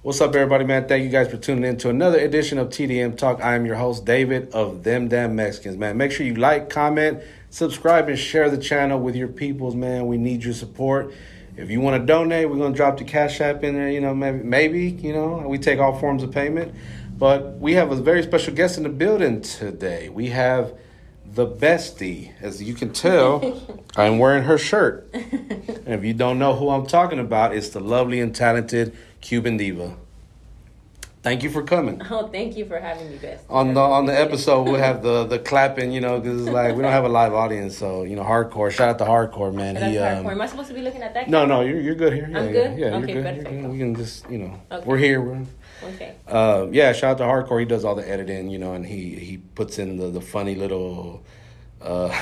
What's up, everybody, man? Thank you guys for tuning in to another edition of TDM Talk. I am your host, David of Them Damn Mexicans, man. Make sure you like, comment, subscribe, and share the channel with your peoples, man. We need your support. If you want to donate, we're going to drop the Cash App in there, you know, maybe, maybe, you know, we take all forms of payment. But we have a very special guest in the building today. We have the bestie. As you can tell, I'm wearing her shirt. And if you don't know who I'm talking about, it's the lovely and talented Cuban diva. Thank you for coming. Oh, thank you for having me, Best. On the on the episode, we'll have the the clapping, you know, because it's like we don't have a live audience, so you know, hardcore. Shout out to hardcore, man. He, um. Am I supposed to be looking at that? no, no, you're you're good here. Yeah, I'm yeah, good? Yeah, you're Okay, good. perfect. You're good. We can just, you know, Okay. we're here. We're, Okay. uh, yeah, shout out to Hardcore. He does all the editing, you know, and he he puts in the the funny little. Uh,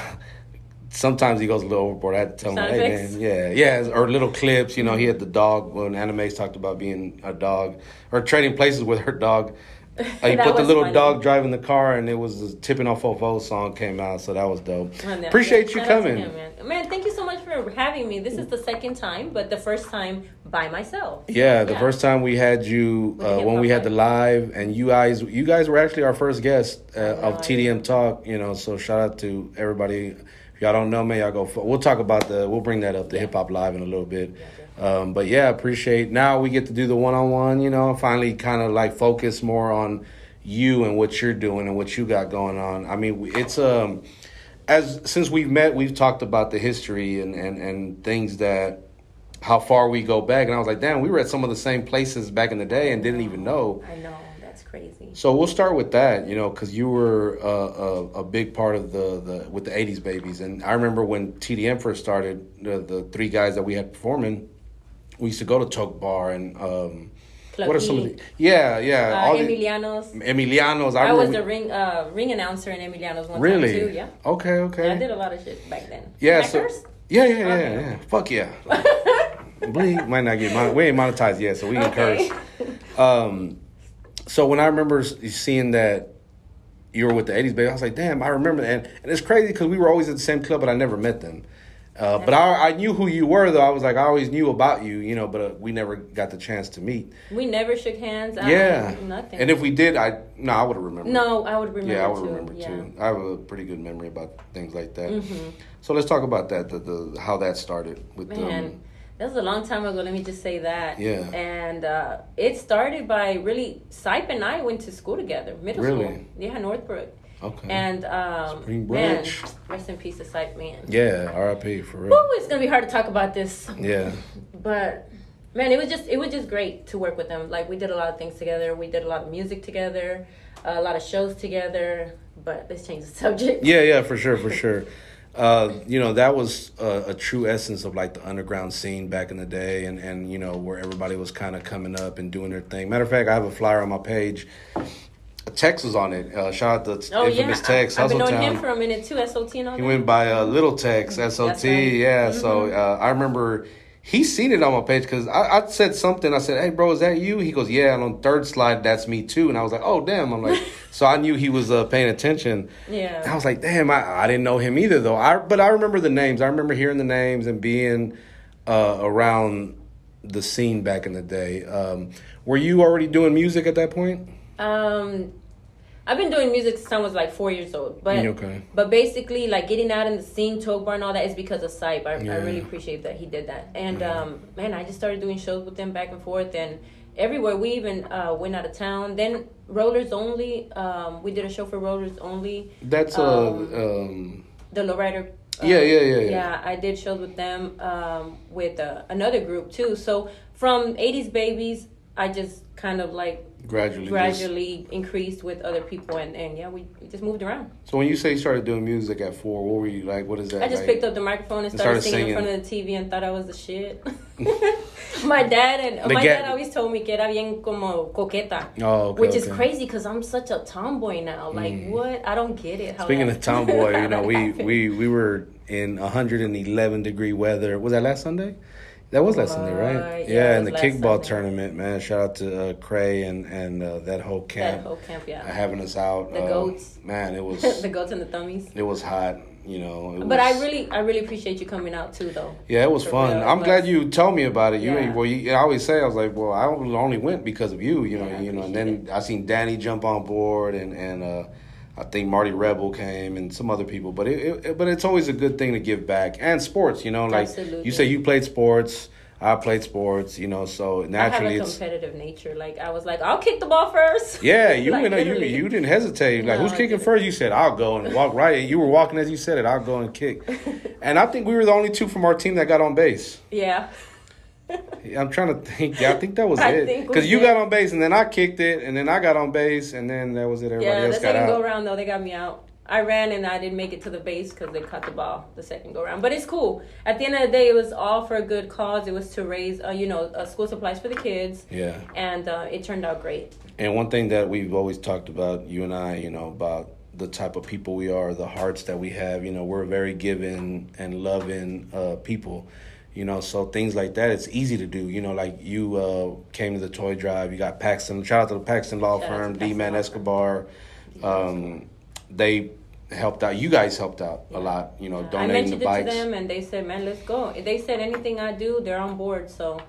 sometimes he goes a little overboard. I had to tell him, Sound hey man, yeah, yeah, or little clips. You know, he had the dog when Anime's talked about being a dog or trading places with her dog. Uh, he put the little funny. dog driving the car, and it was the "Tipping Off Fofo" song came out, so that was dope. Appreciate you shout out to coming. him, man. man, thank you so much for having me. This is the second time, but the first time by myself. Yeah, the first time we had you uh, when we had the live, and you guys, you guys were actually our first guest uh, of TDM Talk. You know, so shout out to everybody. If y'all don't know me, y'all go. We'll talk about the. We'll bring that up, the hip hop live in a little bit. Um, but yeah, appreciate. Now we get to do the one on one. You know, finally, kind of like focus more on you and what you're doing and what you got going on. I mean, it's um, as since we've met, we've talked about the history and and and things that how far we go back. And I was like, damn, we were at some of the same places back in the day and didn't even know. I know crazy. So we'll start with that, you know, because you were uh, a, a big part of the, the with the '80s babies, and I remember when TDM first started, the, the three guys that we had performing, we used to go to Toke Bar and um, Club what are some of E. the yeah yeah Uh, all the- Emiliano's. Emilianos. I, I was the ring uh, ring announcer in Emiliano's one really time too. Yeah. okay okay Yeah, I did a lot of shit back then. Yeah, so yeah, yeah, yeah, Okay. yeah. Fuck yeah. Bleak might not get mon- we ain't monetized yet, so we can Okay. curse. Um, so when I remember seeing that you were with the '80s baby, I was like, damn, I remember that. And, and it's crazy because we were always at the same club, but I never met them. Uh, but I, I knew who you were, though. I was like, I always knew about you, you know, but uh, we never got the chance to meet. We never shook hands. I- yeah, nothing. And if we did, I no, I would have remembered. no, I would remember. Yeah, I would too. remember yeah. too. I have a pretty good memory about things like that. Mhm. So let's talk about that. The, the how that started with Man, um, that was a long time ago. Let me just say that. Yeah. And uh, it started by really. Sipe and I went to school together, middle Really? school. Yeah, Northbrook. Okay. And um, Spring man, rest in peace to Sipe, man. yeah, R.I.P. for real. Woo, it's gonna be hard to talk about this, Yeah, but man, it was just it was just great to work with them. Like we did a lot of things together. We did a lot of music together, a lot of shows together. But let's change the subject. yeah, yeah, for sure, for sure. Uh, you know that was a, a true essence of like the underground scene back in the day, and and you know where everybody was kind of coming up and doing their thing. Matter of fact, I have a flyer on my page. Tex was on it. Uh, shout out to Oh yeah, infamous Tex. I, have been knowing him for a minute too. SOT and all He that. went by uh, Little Tex, SOT. Right. Yeah, so Mhm. uh, I remember he seen it on my page because I, I said something. I said, "Hey, bro, is that you?" He goes, "Yeah." And on third slide, that's me too. And I was like, "Oh, damn!" I'm like, so I knew he was uh, paying attention. Yeah. And I was like, "Damn, I, I didn't know him either, though." I but I remember the names. I remember hearing the names and being uh, around the scene back in the day. Um, were you already doing music at that point? Um, I've been doing music since I was like four years old. But Okay. but basically, like getting out in the scene, Toke Bar and all that is because of Sype. I, Yeah. I really appreciate that he did that. And um, man, I just started doing shows with them back and forth and everywhere. We even uh, went out of town. Then Rollers Only. Um, we did a show for Rollers Only. That's uh, Um, um, The Lowrider. uh, Yeah, yeah, yeah, yeah. Yeah, I did shows with them um, with uh, another group too. So from '80s babies, I just kind of like gradually. just- gradually increased with other people and, and yeah we, we just moved around So when you say you started doing music at four, what were you like? What is that? i just like? picked up the microphone and started, started singing, in front of the tv and thought i was the shit my dad and The my ga- dad always told me que era bien como coqueta Oh, okay, which is crazy because i'm such a tomboy now like Mm. what i don't get it how Speaking that- of tomboy, you know, we we we were in 111 degree weather. Was that last Sunday? That was last Sunday, right? Right, Yeah, yeah, in the kickball Sunday. tournament, man. Shout out to uh, Cray and and uh, that whole that camp whole camp uh, yeah having us out. The Uh, goats. man. It was the goats and the thummies it was hot. You know, but I really, I really appreciate you coming out too, though. Yeah, it was For fun. real, I'm glad you told me about it. You, Yeah. well, you, I always say I was like, well, I only went because of you. You know, Yeah, you know. And then I seen Danny jump on board, and and uh, I think Marty Rebel came, and some other people. But it, it, but it's always a good thing to give back and sports. You know, like Absolutely. you say, you played sports. I played sports. You know, so naturally I have a it's. competitive nature. Like I was like, I'll kick the ball first. Yeah, you Like, went. You you didn't hesitate. Like No, who's kicking first? You said I'll go and walk right. You were walking as you said it. I'll go and kick. And I think we were the only two from our team that got on base. Yeah. I'm trying to think. Yeah, I think that was I it. Because you did. got on base and then I kicked it and then I got on base and then that was it. Everybody Yeah, the else got second go round though, they got me out. I ran and I didn't make it to the base because they cut the ball the second go round. But it's cool. At the end of the day, it was all for a good cause. It was to raise, uh, you know, uh, school supplies for the kids, Yeah. and uh, it turned out great. And one thing that we've always talked about, you and I, you know, about the type of people we are, the hearts that we have. You know, we're very giving and loving uh, people. You know, so things like that, it's easy to do. You know, like you uh, came to the toy drive. You got Paxton. Shout out to the Paxton Law Shout Firm, D Man Escobar. Um, they helped out. You guys helped out a lot. You know, I donating the mentioned it bikes. to them, and they said, "Man, let's go." if They said anything I do, they're on board. So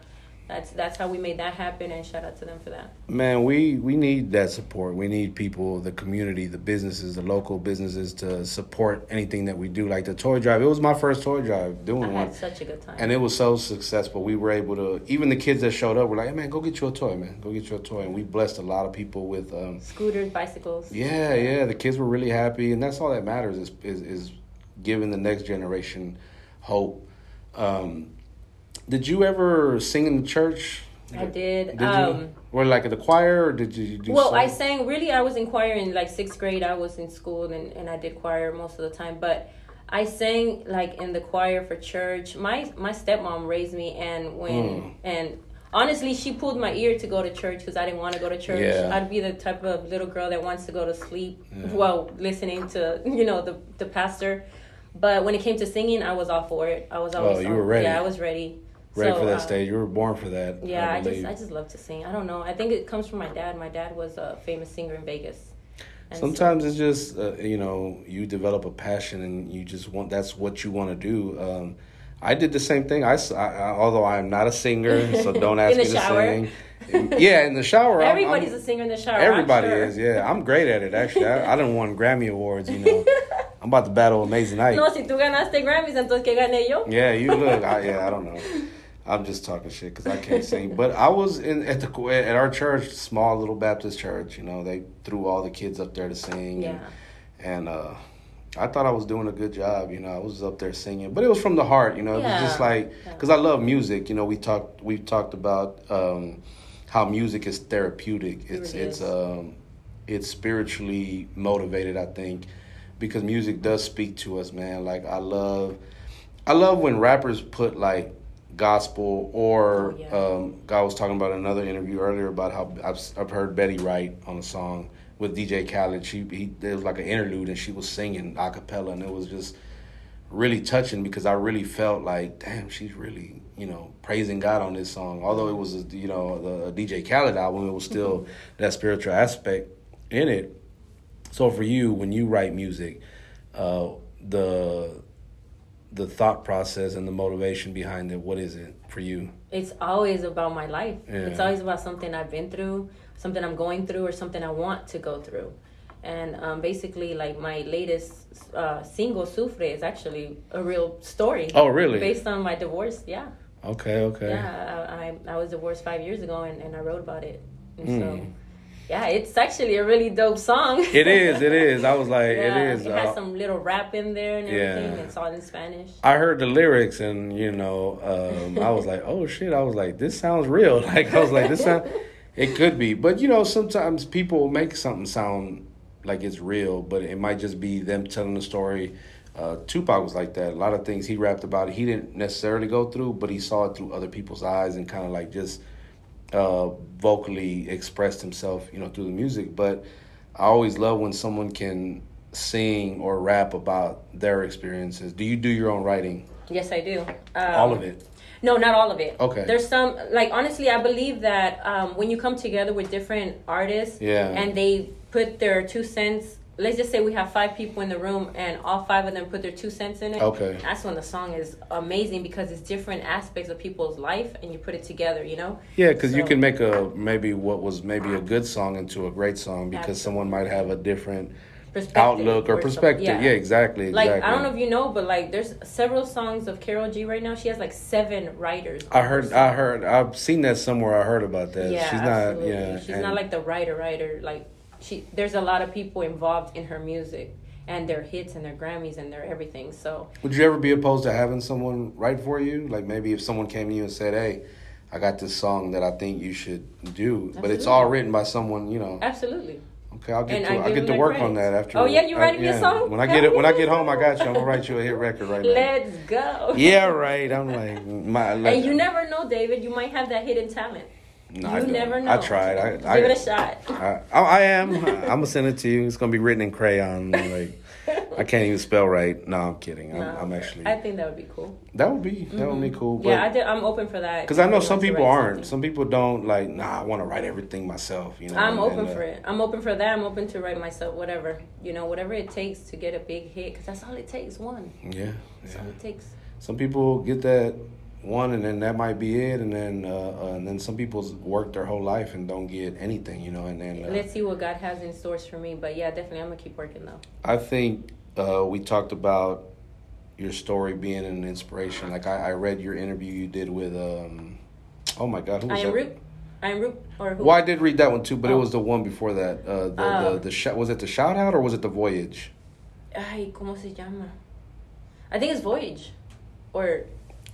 that's that's how we made that happen. And shout out to them for that. Man, we we need that support. We need people, the community, the businesses, the local businesses to support anything that we do. Like the toy drive, it was my first toy drive doing I one, had such a good time. and it was so successful. We were able to, even the kids that showed up were like, "Hey, man, go get you a toy, man, go get you a toy." And we blessed a lot of people with, um, Scooters, bicycles. yeah, yeah. The kids were really happy, and that's all that matters is is, is giving the next generation hope. Um, did you ever sing in the church? I did. Did um, you? Or like at the choir, or did you do? Well, I sang really. I was in choir in like sixth grade. I was in school and, and I did choir most of the time. But I sang like in the choir for church. My my stepmom raised me, and when Hmm. and honestly, she pulled my ear to go to church because I didn't want to go to church. Yeah. I'd be the type of little girl that wants to go to sleep while listening to you know the the pastor. But when it came to singing, I was all for it. I was always Oh, you on- were ready. Yeah, I was ready. Ready So, for that uh, stage. You were born for that. yeah, I, just. I just love to sing. I don't know. I think it comes from my dad. My dad was a famous singer in Vegas. And so- Sometimes it's just uh, you know you develop a passion and you just want that's what you want to do. Um, I did the same thing. I although I am not a singer, so don't ask me shower? to sing. Yeah, in the shower. I'm- everybody's I'm- a singer in the shower. Everybody sure. is. Yeah, I'm great at it. Actually, I, I didn't won Grammy awards. You know, I'm about to battle Amazing Night. No, si tú ganaste Grammys, entonces que gané yo. Yeah, you look. I, yeah, I don't know. I'm just talking shit because I can't sing. But I was in at the at our church, small little Baptist church. You know, they threw all the kids up there to sing. Yeah. And, and uh, I thought I was doing a good job. You know, I was up there singing, but it was from the heart. You know, it was just like because I love music. You know, we talked we talked about um, how music is therapeutic. It's really it's um, it's spiritually motivated. I think because music does speak to us, man. Like I love. I love when rappers put like gospel or Oh, yeah. um, God was talking about another interview earlier about how I've, I've heard Betty Wright on a song with DJ Khaled. She he there was like an interlude and she was singing a cappella and it was just really touching because I really felt like damn she's really you know praising God on this song. Although it was a, you know the DJ Khaled album, it was still that spiritual aspect in it. So for you, when you write music, uh, the the thought process and the motivation behind it, what is it for you? It's always about my life. It's always about something I've been through, something I'm going through, or something I want to go through. And um, basically, like my latest uh, single, "Sufre," is actually a real story. Oh, really? Based on my divorce, yeah. Okay, okay. Yeah, I, I, I was divorced five years ago, and, and I wrote about it. And Mm. so, yeah, it's actually a really dope song. It is, it is. I was like, yeah, it is. It has uh, some little rap in there and everything. Yeah. It's all in Spanish. I heard the lyrics and you know, um, I was like, oh shit! I was like, this sounds real. Like I was like, this sound. It could be, but you know, sometimes people make something sound like it's real, but it might just be them telling the story. Uh, Tupac was like that. A lot of things he rapped about, he didn't necessarily go through, but he saw it through other people's eyes and kind of like just uh, vocally expressed himself, you know, through the music. But I always love when someone can sing or rap about their experiences. Do you do your own writing? Yes, I do. Um, All of it. No, not all of it. Okay. There's some like honestly, I believe that um, when you come together with different artists, Yeah. and they put their two cents let's just say we have five people in the room and all five of them put their two cents in it. Okay. That's when the song is amazing because it's different aspects of people's life and you put it together, you know? Yeah, because you can make a maybe what was maybe a good song into a great song because someone might have a different Perspective outlook or some- perspective. Yeah, exactly, Like exactly. I don't know if you know, but like there's several songs of Karol G right now. She has like seven writers. I heard. I heard, I've seen that somewhere. I heard about that. Yeah, she's absolutely. not. Yeah, she's and- not like the writer writer. Like she, there's a lot of people involved in her music and their hits and their Grammys and their everything. So Would you ever be opposed to having someone write for you? Like maybe if someone came to you and said, "Hey, I got this song that I think you should do," but it's all written by someone, you know. absolutely. Okay, I'll get And to I I'll get to work on that after. Oh, yeah, you I- writing me a song? When I get it, when I get home, I got you. I'm gonna write you a hit record right now. Let's go. Yeah, right. I'm like my. Like, And you never know, David. You might have that hidden talent. No, you I never know. I tried. I, Give I, it a shot. I, I, I am. I'm gonna send it to you. It's gonna be written in crayon. Like I can't even spell right. No, I'm kidding. I'm, No, I'm actually. I think that would be cool. that would be that would be cool. But, yeah, I did, I'm open for that. Because I know some people aren't. something. Some people don't like. Nah, I want to write everything myself. You know. I'm and- open and, uh, for it. I'm open for that. I'm open to write myself whatever. You know, whatever it takes to get a big hit. Because that's all it takes. One. Yeah, That's yeah. all it takes. Some people get that one, and then that might be it, and then uh, uh, and then some people work their whole life and don't get anything. You know, and then uh, Let's see what God has in stores for me. But yeah, definitely, I'm gonna keep working though. I think uh, we talked about your story being an inspiration. Like I, I read your interview you did with um, oh my god, who was I am that? Root. I am Root. Or who? Well, I did read that one too, but it Oh. was the one before that. Uh, the, Oh. the the sh- was it the shout out or was it the voyage? Ay, ¿cómo se llama? I think it's Voyage. Or,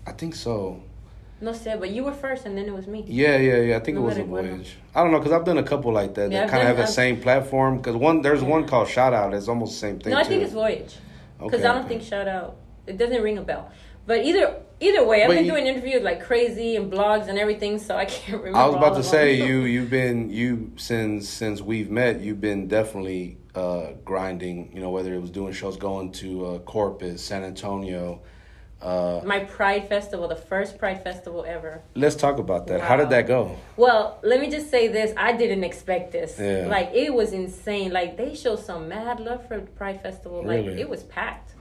I think so. no sé, but you were first and then it was me. Yeah, yeah, yeah. I think No it was a voyage. I don't know because I've done a couple like that Yeah, that kind of have the I've- same platform. Because one there's one called shout out. It's almost the same thing. No, I too. think it's Voyage. Because Okay, I don't think Shout Out, it doesn't ring a bell. But either either way, I've But been you- doing interviews like crazy and blogs and everything, so I can't remember. I was about to say them. you you've been you since since we've met you've been definitely uh, grinding. You know whether it was doing shows going to uh, Corpus, San Antonio. Uh, My Pride Festival, the first Pride Festival ever. let's talk about that. How did that go? Well, let me just say this: I didn't expect this. Yeah. Like it was insane. Like they showed some mad love for Pride Festival. Like Really? it was packed.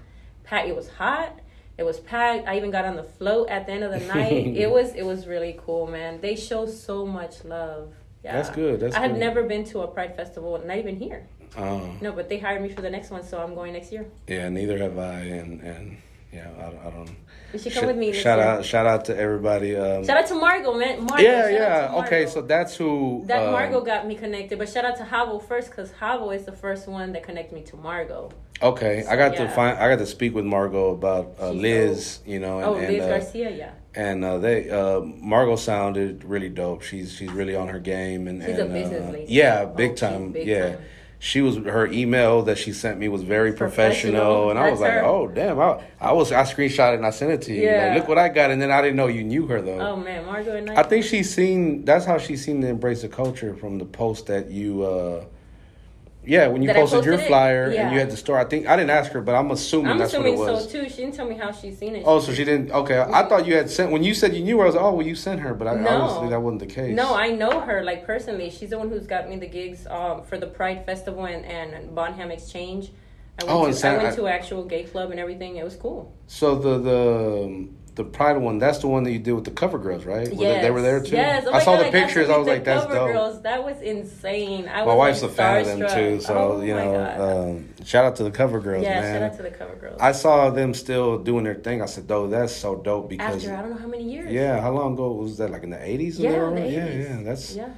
Packed. It was hot. It was packed. I even got on the float at the end of the night. it was it was really cool, man. They show so much love. Yeah. That's good, that's I had good. never been to a Pride Festival, not even here. Uh, No, but they hired me for the next one, so I'm going next year. yeah, neither have I, and and yeah, I, I don't. You should come Sh- with me. Shout year. out, shout out to everybody. Um, Shout out to Margot, man. Margot, yeah, yeah. to Okay, so that's who. That um, Margot got me connected, but shout out to Havo first because Havo is the first one that connected me to Margot. Okay, I got to find. I got to speak with Margot about uh, Liz. You know, and, oh, and, Liz uh, Garcia, yeah. and uh, they uh, Margot sounded really dope. She's she's really on her game and She's a business uh, lady. Yeah, Oh, big she's time. big yeah. time. She was her email that she sent me was very professional, Professional. and I was like, her. "Oh damn!" I, I was I screenshot it and I sent it to you. Yeah. Like, look what I got, and then I didn't know you knew her though. Oh man, Margot and I. I think she's seen. That's how she's seen the embrace the culture from the post that you. uh Yeah, when you posted your it? flyer and you had the store. I think I didn't ask her, but I'm assuming I'm that's assuming what it was. so too. She didn't tell me how she's seen it. Oh, so she didn't. Okay, I thought you had sent. When you said you knew her, I was like, oh, well, you sent her, but I, No. obviously that wasn't the case. No, I know her like personally. She's the one who's got me the gigs um, for the Pride Festival and, and Bonham Exchange. I went, Oh, and to, San- I went to an actual gay club and everything. It was cool. So the the the Pride one, that's the one that you did with the cover girls, right? Were they- they were there too. Yes. Oh I saw God, the pictures. I was like, that's cover dope. Girls. That was insane. I My was, wife's like, a fan of them too, so oh, you know, um, shout out to the cover girls, yeah, man. shout out to the cover girls. I saw them still doing their thing. I said, "Though that's so dope because After I don't know how many years. yeah, how long ago was that? Like in the eighties? Yeah, the yeah, 80s. yeah. That's Yeah.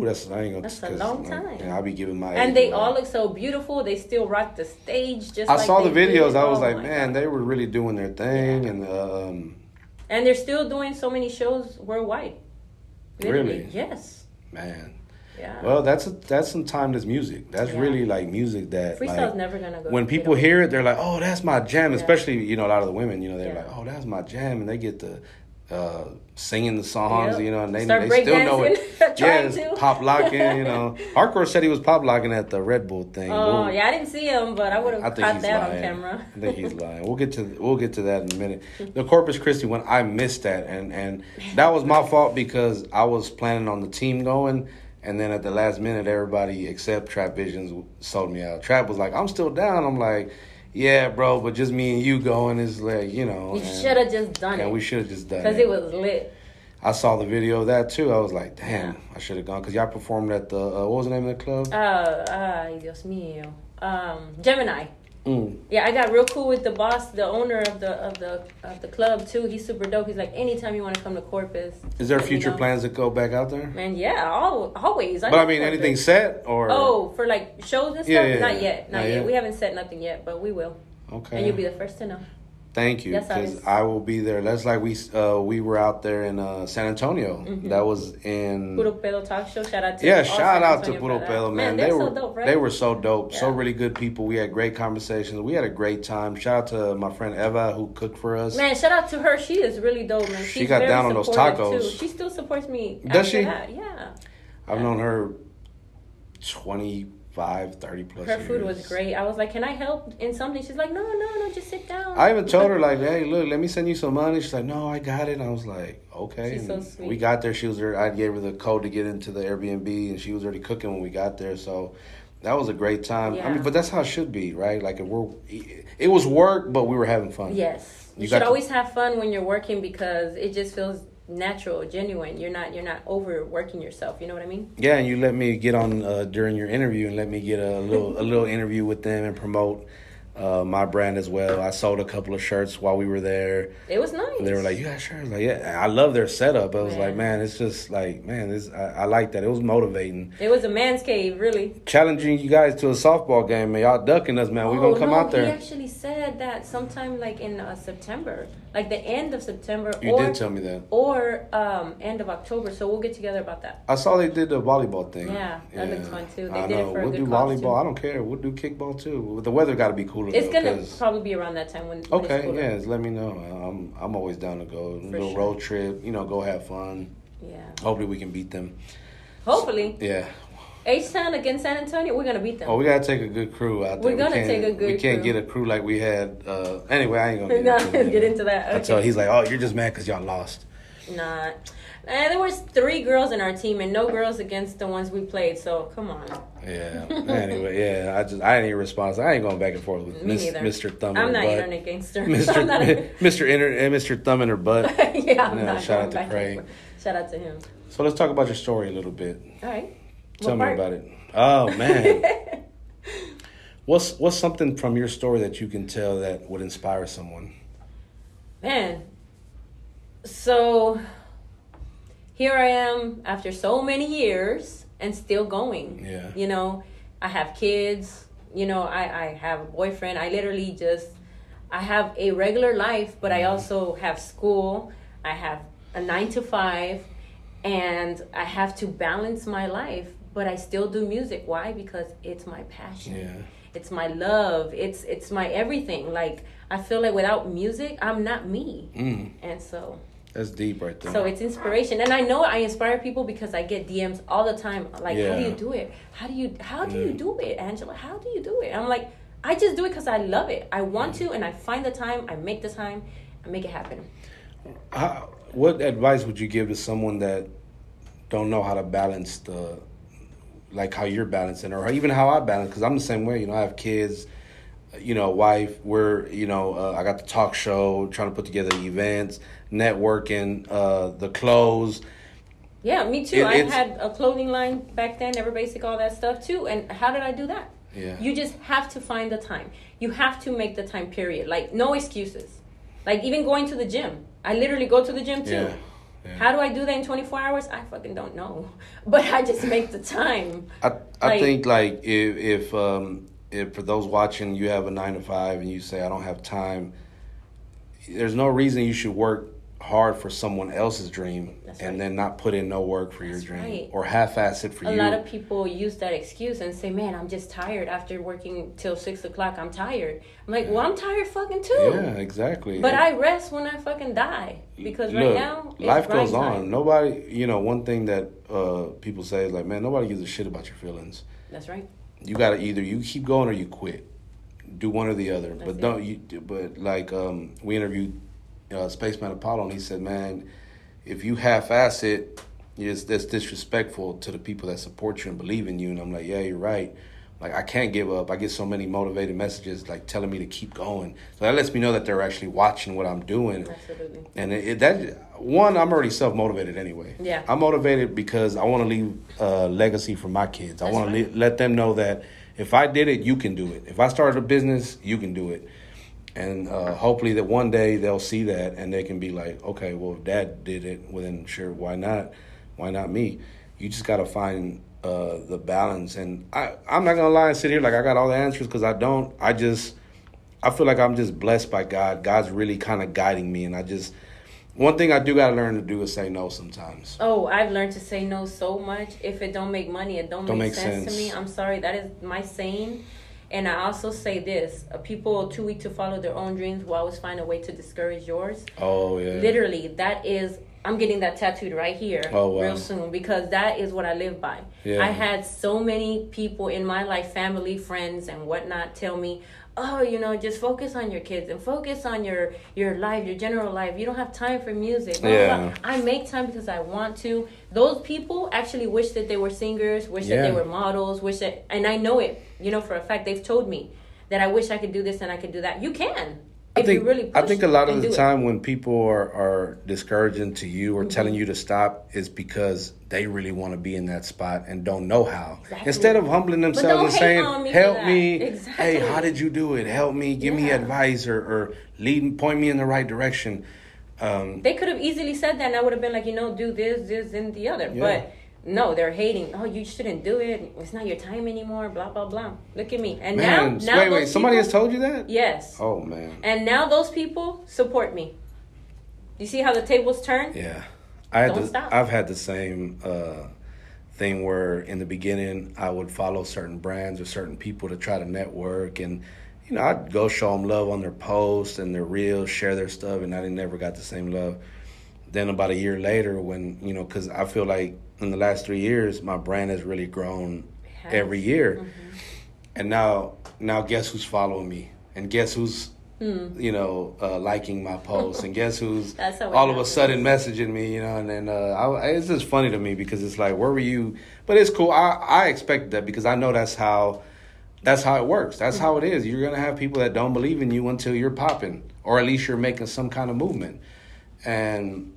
Ooh, that's I ain't gonna. That's a long time. Yeah, I'll be giving my. And they away. all look so beautiful. They still rock the stage just I like saw the videos. I was Oh like, man, God. they were really doing their thing, Yeah. and um, And they're still doing so many shows worldwide. Literally. Really? Yes. man. Yeah. Well, that's a, that's some timeless music. That's Yeah. really like music that Freestyle's like, never gonna go. when people hear it, they're like, "Oh, that's my jam." Yeah. Especially you know a lot of the women, you know, they're like, "Oh, that's my jam," and they get to uh, singing the songs, Yep. you know, and they, Start they still know it. yeah, pop locking, you know. Hardcore said he was pop locking at the Red Bull thing. Oh We'll- yeah, I didn't see him, but I would have caught that lying. on camera. I think he's lying. We'll get to we'll get to that in a minute. The Corpus Christi one, I missed that, and and that was my fault because I was planning on the team going, And then at the last minute, everybody except Trap Visions sold me out. Trap was like, "I'm still down." I'm like, "Yeah, bro, but just me and you going is like, you know." You and- should have just done Yeah, it. we should have just done it. Because it. was lit. I saw the video of that too. I was like, "Damn, Yeah. I should have gone." Because y'all performed at the uh, what was the name of the club? Uh, ay, Dios mío. Um, Gemini. Mm. Yeah, I got real cool with the boss, the owner of the of the of the club too. He's super dope. He's like, anytime you want to come to Corpus. Is there future know." plans to go back out there? Man, yeah, al- always. But I mean, Corpus. anything set or? Oh, for like shows and stuff? Yeah, yeah, not yeah. yet. Not, Not yet. yet? We haven't set nothing yet, but we will. okay. And you'll be the first to know. Thank you, because sabes. I will be there. That's like we uh, we were out there in uh, San Antonio. That was in Puro Pedo Talk Show. Shout out to yeah. Shout out to Puro. Pedo, man. they're they so were dope, right? they were so dope, so really good people. We had great conversations. We had a great time. Shout out to my friend Eva who cooked for us. Man, shout out to her. She is really dope, man. She She's got down on those tacos. Too. She still supports me. Does she? That. Yeah. I've known her 25, 30 plus. Her food was great. I was like, "Can I help in something?" She's like, "No, no, no, just sit down." I even told her like, "Hey, look, let me send you some money." She's like, "No, I got it." And I was like, "Okay." She's so sweet. We got there. She was there. I gave her the code to get into the Airbnb, and she was already cooking when we got there. So that was a great time. I mean, but that's how it should be, right? Like if we're, it was work, but we were having fun. Yes, you, You should to- always have fun when you're working because it just feels natural, genuine. You're not you're not overworking yourself. You know what I mean? Yeah, and you let me get on uh, during your interview and let me get a little a little interview with them and promote uh, my brand as well. I sold a couple of shirts while we were there. It was nice. They were like, "You got shirts?" Like, yeah, I love their setup. I was Man. like, man, it's just like, man, this I, I like that. It was motivating, It was a man's cave, really. challenging you guys to a softball game, man. Y'all ducking us, man. We're Oh, gonna come no, out He there. actually said that sometime like in uh, September, like the end of September, You or did tell me that. or um, end of October. So we'll get together about that. I saw they did the volleyball thing. Yeah, that looked fun, too. They I did it know. for we'll good do volleyball. too. I don't care. We'll do kickball too. The weather got to be It's gonna probably be around that time when. when Okay, cooler. yeah, just let me know. I'm I'm always down to go. A little sure. road trip, you know, go have fun. Yeah. Hopefully we can beat them. Hopefully, Yeah. H Town against San Antonio, we're gonna beat them. Oh, we gotta take a good crew out there. We're gonna can't- take a good crew. We can't crew. get a crew like we had. Uh, anyway, I ain't gonna get, not into that. get into that. Okay. he's like, oh, you're just mad because y'all lost. Nah. And there was three girls in our team and no girls against the ones we played. So come on. Yeah. anyway, yeah. I just I didn't even respond. I ain't going back and forth with Miss. Mr. Thumb. I'm not her butt. internet gangster. Mr. Not a- Mr. Inter, and Mr. Thumb in her butt. yeah, I'm Yeah, not shout going out to Craig. Shout out to him. So let's talk about your story a little bit. All right. Tell What me part? about it. Oh man. what's what's something from your story that you can tell that would inspire someone? Man. So here I am after so many years and still going. Yeah. You know, I have kids, you know, I, I have a boyfriend. I literally just I have a regular life, but I also have school. I have a nine to five and I have to balance my life, but I still do music. Why? Because it's my passion Yeah. it's my love it's it's my everything like i feel like without music i'm not me Mm, and so that's deep right there. so it's inspiration. And i know i inspire people because i get dms all the time. Like how do you do it? How do you how do you do it angela? How do you do it? I'm like i just do it because i love it. I want to and i find the time i make the time i make it happen. How, what advice would you give to someone that don't know how to balance the, like how you're balancing, or even how I balance? Because I'm the same way. You know, I have kids, you know, wife. We're, you know, uh, I got the talk show, trying to put together events, networking, uh, the clothes. yeah me too It- i had a clothing line back then never basic all that stuff too and how did i do that Yeah. You just have to find the time. You have to make the time, period. Like, no excuses. Like, even going to the gym. I literally go to the gym too. Yeah. yeah. How do I do that in 24 hours? I fucking don't know. But I just make the time. I I Like- think like if if um if for those watching you have a nine to five and you say I don't have time, there's no reason you should work hard for someone else's dream That's and right. then not put in no work for your That's dream right. or half-ass it for A you. lot of people use that excuse and say, man, I'm just tired after working till 6 o'clock. I'm tired. I'm like, well, I'm tired fucking too. yeah, exactly. But I rest when I fucking die. Because right Look, now, it's life goes on. time. Nobody, you know, one thing that uh, people say is like, man, nobody gives a shit about your feelings. That's right. you gotta either you keep going or you quit. Do one or the other. That's but it. don't you? But like um, we interviewed uh, Spaceman Apollo, and he said, "Man, if you half-ass it, it's that's disrespectful to the people that support you and believe in you. And I'm like, yeah, you're right. Like I can't give up. I get so many motivated messages like telling me to keep going. So that lets me know that they're actually watching what I'm doing. Absolutely. And it, it, that one, I'm already self motivated anyway. Yeah. I'm motivated because I want to leave a legacy for my kids. I want right. to let them know that if I did it, you can do it. If I started a business, you can do it. And uh, hopefully that one day they'll see that and they can be like, okay, well, if dad did it, well, then sure, why not? Why not me? You just got to find uh, the balance. And I, I'm not going to lie and sit here like I got all the answers because I don't. I just, I feel like I'm just blessed by God. God's really kind of guiding me. And I just, one thing I do got to learn to do is say no sometimes. Oh, I've learned to say no so much. If it don't make money, it don't, Don't make, make sense, sense. to me. I'm sorry, that is my saying. And I also say this: uh, people too weak to follow their own dreams will always find a way to discourage yours. Oh, yeah. Literally, that is. I'm getting that tattooed right here Oh, wow. real soon because that is what I live by. Yeah. I had so many people in my life, family, friends, and whatnot, tell me, "Oh, you know, just focus on your kids and focus on your your life, your general life. You don't have time for music." Yeah. I make time because I want to. Those people actually wish that they were singers, wish that they were models, wish that, and I know it. You know for a fact they've told me that I wish I could do this and I could do that. You can. I If think you really I think a lot of the do it. Mm-hmm. time when people are, are discouraging to you or telling you to stop is because they really want to be in that spot and don't know how. Exactly. Instead of humbling themselves and saying, me "Help me, Exactly. hey, how did you do it? Help me, give me advice or, or lead, point me in the right direction." Um, They could have easily said that, and I would have been like, you know, do this, this, and the other. Yeah. But no, they're hating. Oh, you shouldn't do it. It's not your time anymore. Blah blah blah. Look at me. And man, now, now wait, wait, somebody people, has told you that? Yes. Oh man, And now those people support me. You see how the tables turn? yeah. I had Don't the, stop. I've had the same uh, thing where in the beginning I would follow certain brands or certain people to try to network and you know I'd go show them love on their posts and their reels, share their stuff, and I never got the same love. Then about a year later, when you know, because I feel like in the last three years my brand has really grown has. every year, Mm-hmm. and now now guess who's following me and guess who's you know uh, liking my posts and guess who's. That's how it all of a sudden messaging me, you know, and then uh, I, it's just funny to me because it's like, where were you? But it's cool. I I expect that because I know that's how that's how it works. That's how it is. You're gonna have people that don't believe in you until you're popping, or at least you're making some kind of movement. And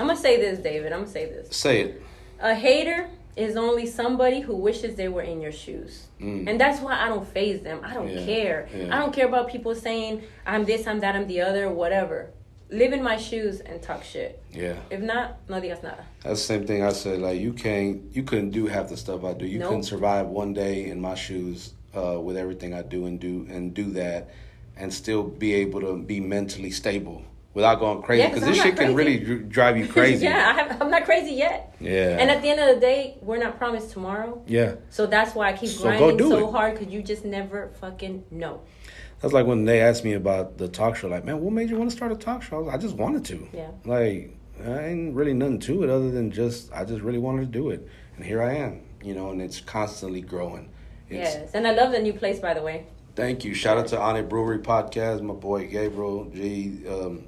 I'm gonna say this, David. I'm gonna say this. say it. A hater is only somebody who wishes they were in your shoes. And that's why I don't phase them. I don't Mm. Yeah, care. yeah. I don't care about people saying I'm this, I'm that, I'm the other, whatever. Live in my shoes and talk shit. Yeah, If not, no digas nada. that's the same thing I said. Like you can't, you couldn't do half the stuff I do. You Nope. couldn't survive one day in my shoes uh, with everything I do and do and do that, and still be able to be mentally stable without going crazy. Yeah, this shit not can really drive you crazy. yeah, I have, I'm not crazy yet. Yeah. And at the end of the day, we're not promised tomorrow. yeah. So that's why I keep So grinding so it. hard because you just never fucking know. That's like when they asked me about the talk show. Like, man, what made you want to start a talk show? I, was like, I just wanted to. Yeah. Like, I ain't really nothing to it other than just I just really wanted to do it, and here I am. You know, and it's constantly growing. It's, yes. And I love the new place, by the way. Thank you. Shout out to On It Brewery Podcast, my boy Gabriel G, um,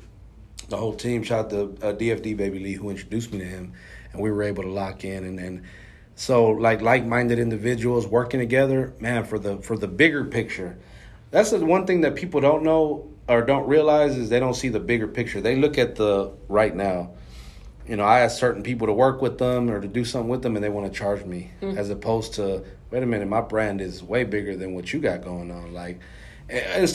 the whole team. Shout out to uh, DFD Baby Lee who introduced me to him, and we were able to lock in and and so like like minded individuals working together, man. For the for the bigger picture, that's the one thing that people don't know or don't realize is they don't see the bigger picture. They look at the right now. You know, I ask certain people to work with them or to do something with them, and they want to charge me, as opposed to wait a minute, my brand is way bigger than what you got going on. Like,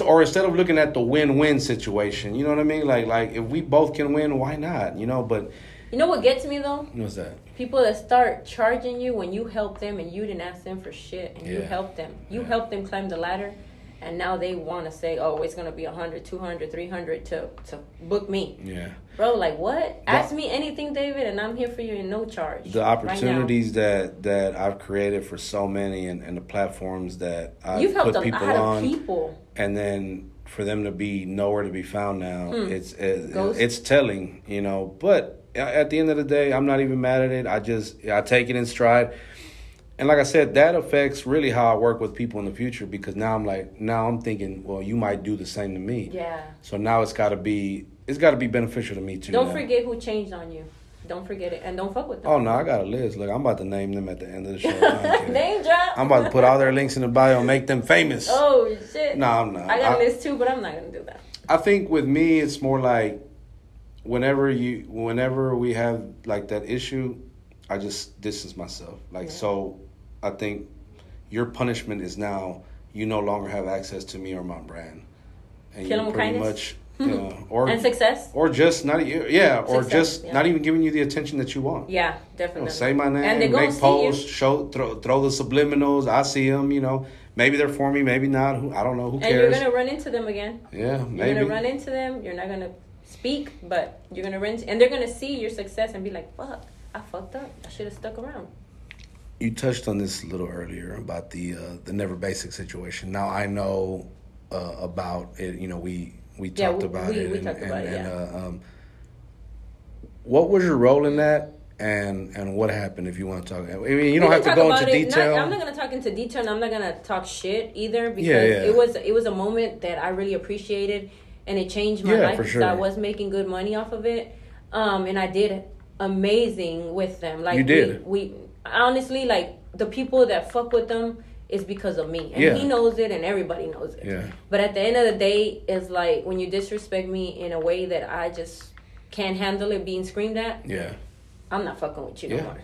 or instead of looking at the win-win situation, you know what I mean? Like, like if we both can win, why not? You know, but You know what gets me though? what's that? People that start charging you when you help them and you didn't ask them for shit and you Yeah. help them. You Yeah. help them climb the ladder and now they want to say, "Oh, it's going to be 100, 200, 300 to to book me." Yeah. Bro, like what? Ask me anything, David, and I'm here for you in no charge. the right opportunities that that I've created for so many and, and the platforms that I've You've helped put people on, people. and then for them to be nowhere to be found now, hmm. it's it, it's telling, you know. But at the end of the day, I'm not even mad at it. I just I take it in stride. And like I said, that affects really how I work with people in the future because now I'm like now I'm thinking, well, you might do the same to me. Yeah. So now it's got to be it's got to be beneficial to me too. Don't now. forget who changed on you. Don't forget it, and don't fuck with them. Oh no, I got a list. Look, I'm about to name them at the end of the show. Name drop. I'm about to put all their links in the bio and make them famous. Oh shit. No, I'm not. I got a I- list too, but I'm not gonna do that. I think with me, it's more like whenever you, whenever we have like that issue, I just distance myself. Like Yeah. so, I think your punishment is now you no longer have access to me or my brand, and Kill you're pretty kindness. much, you know, or and success. or just not, yeah, or Success, just yeah. not even giving you the attention that you want. Yeah, You know, definitely. say my name, And they make posts, show, throw, throw the subliminals. I see them. You know, maybe they're for me, maybe not. Who I don't know. Who And you're gonna run into them again. yeah, You're maybe. gonna run into them. You're not gonna speak, but you're gonna run, and they're gonna see your success and be like, "Fuck, I fucked up. I should have stuck around." You touched on this a little earlier about the uh, the never basic situation. Now I know uh, about it. You know, we we Yeah, talked we- about we- it. we and, talked and, about it, and, yeah. uh, um, what was your role in that, and and what happened? If you want to talk, I mean, you don't have to go into it. detail. Not, I'm not gonna talk into detail, and I'm not gonna talk shit either because Yeah, yeah. it was it was a moment that I really appreciated, and it changed my Yeah, life. for sure. I was making good money off of it, um, and I did amazing with them. Like You did. We, we honestly like the people that fuck with them is because of me, and Yeah. he knows it, and everybody knows it. yeah, But at the end of the day, it's like when you disrespect me in a way that I just can't handle it being screamed at. yeah, I'm not fucking with you Yeah. no more.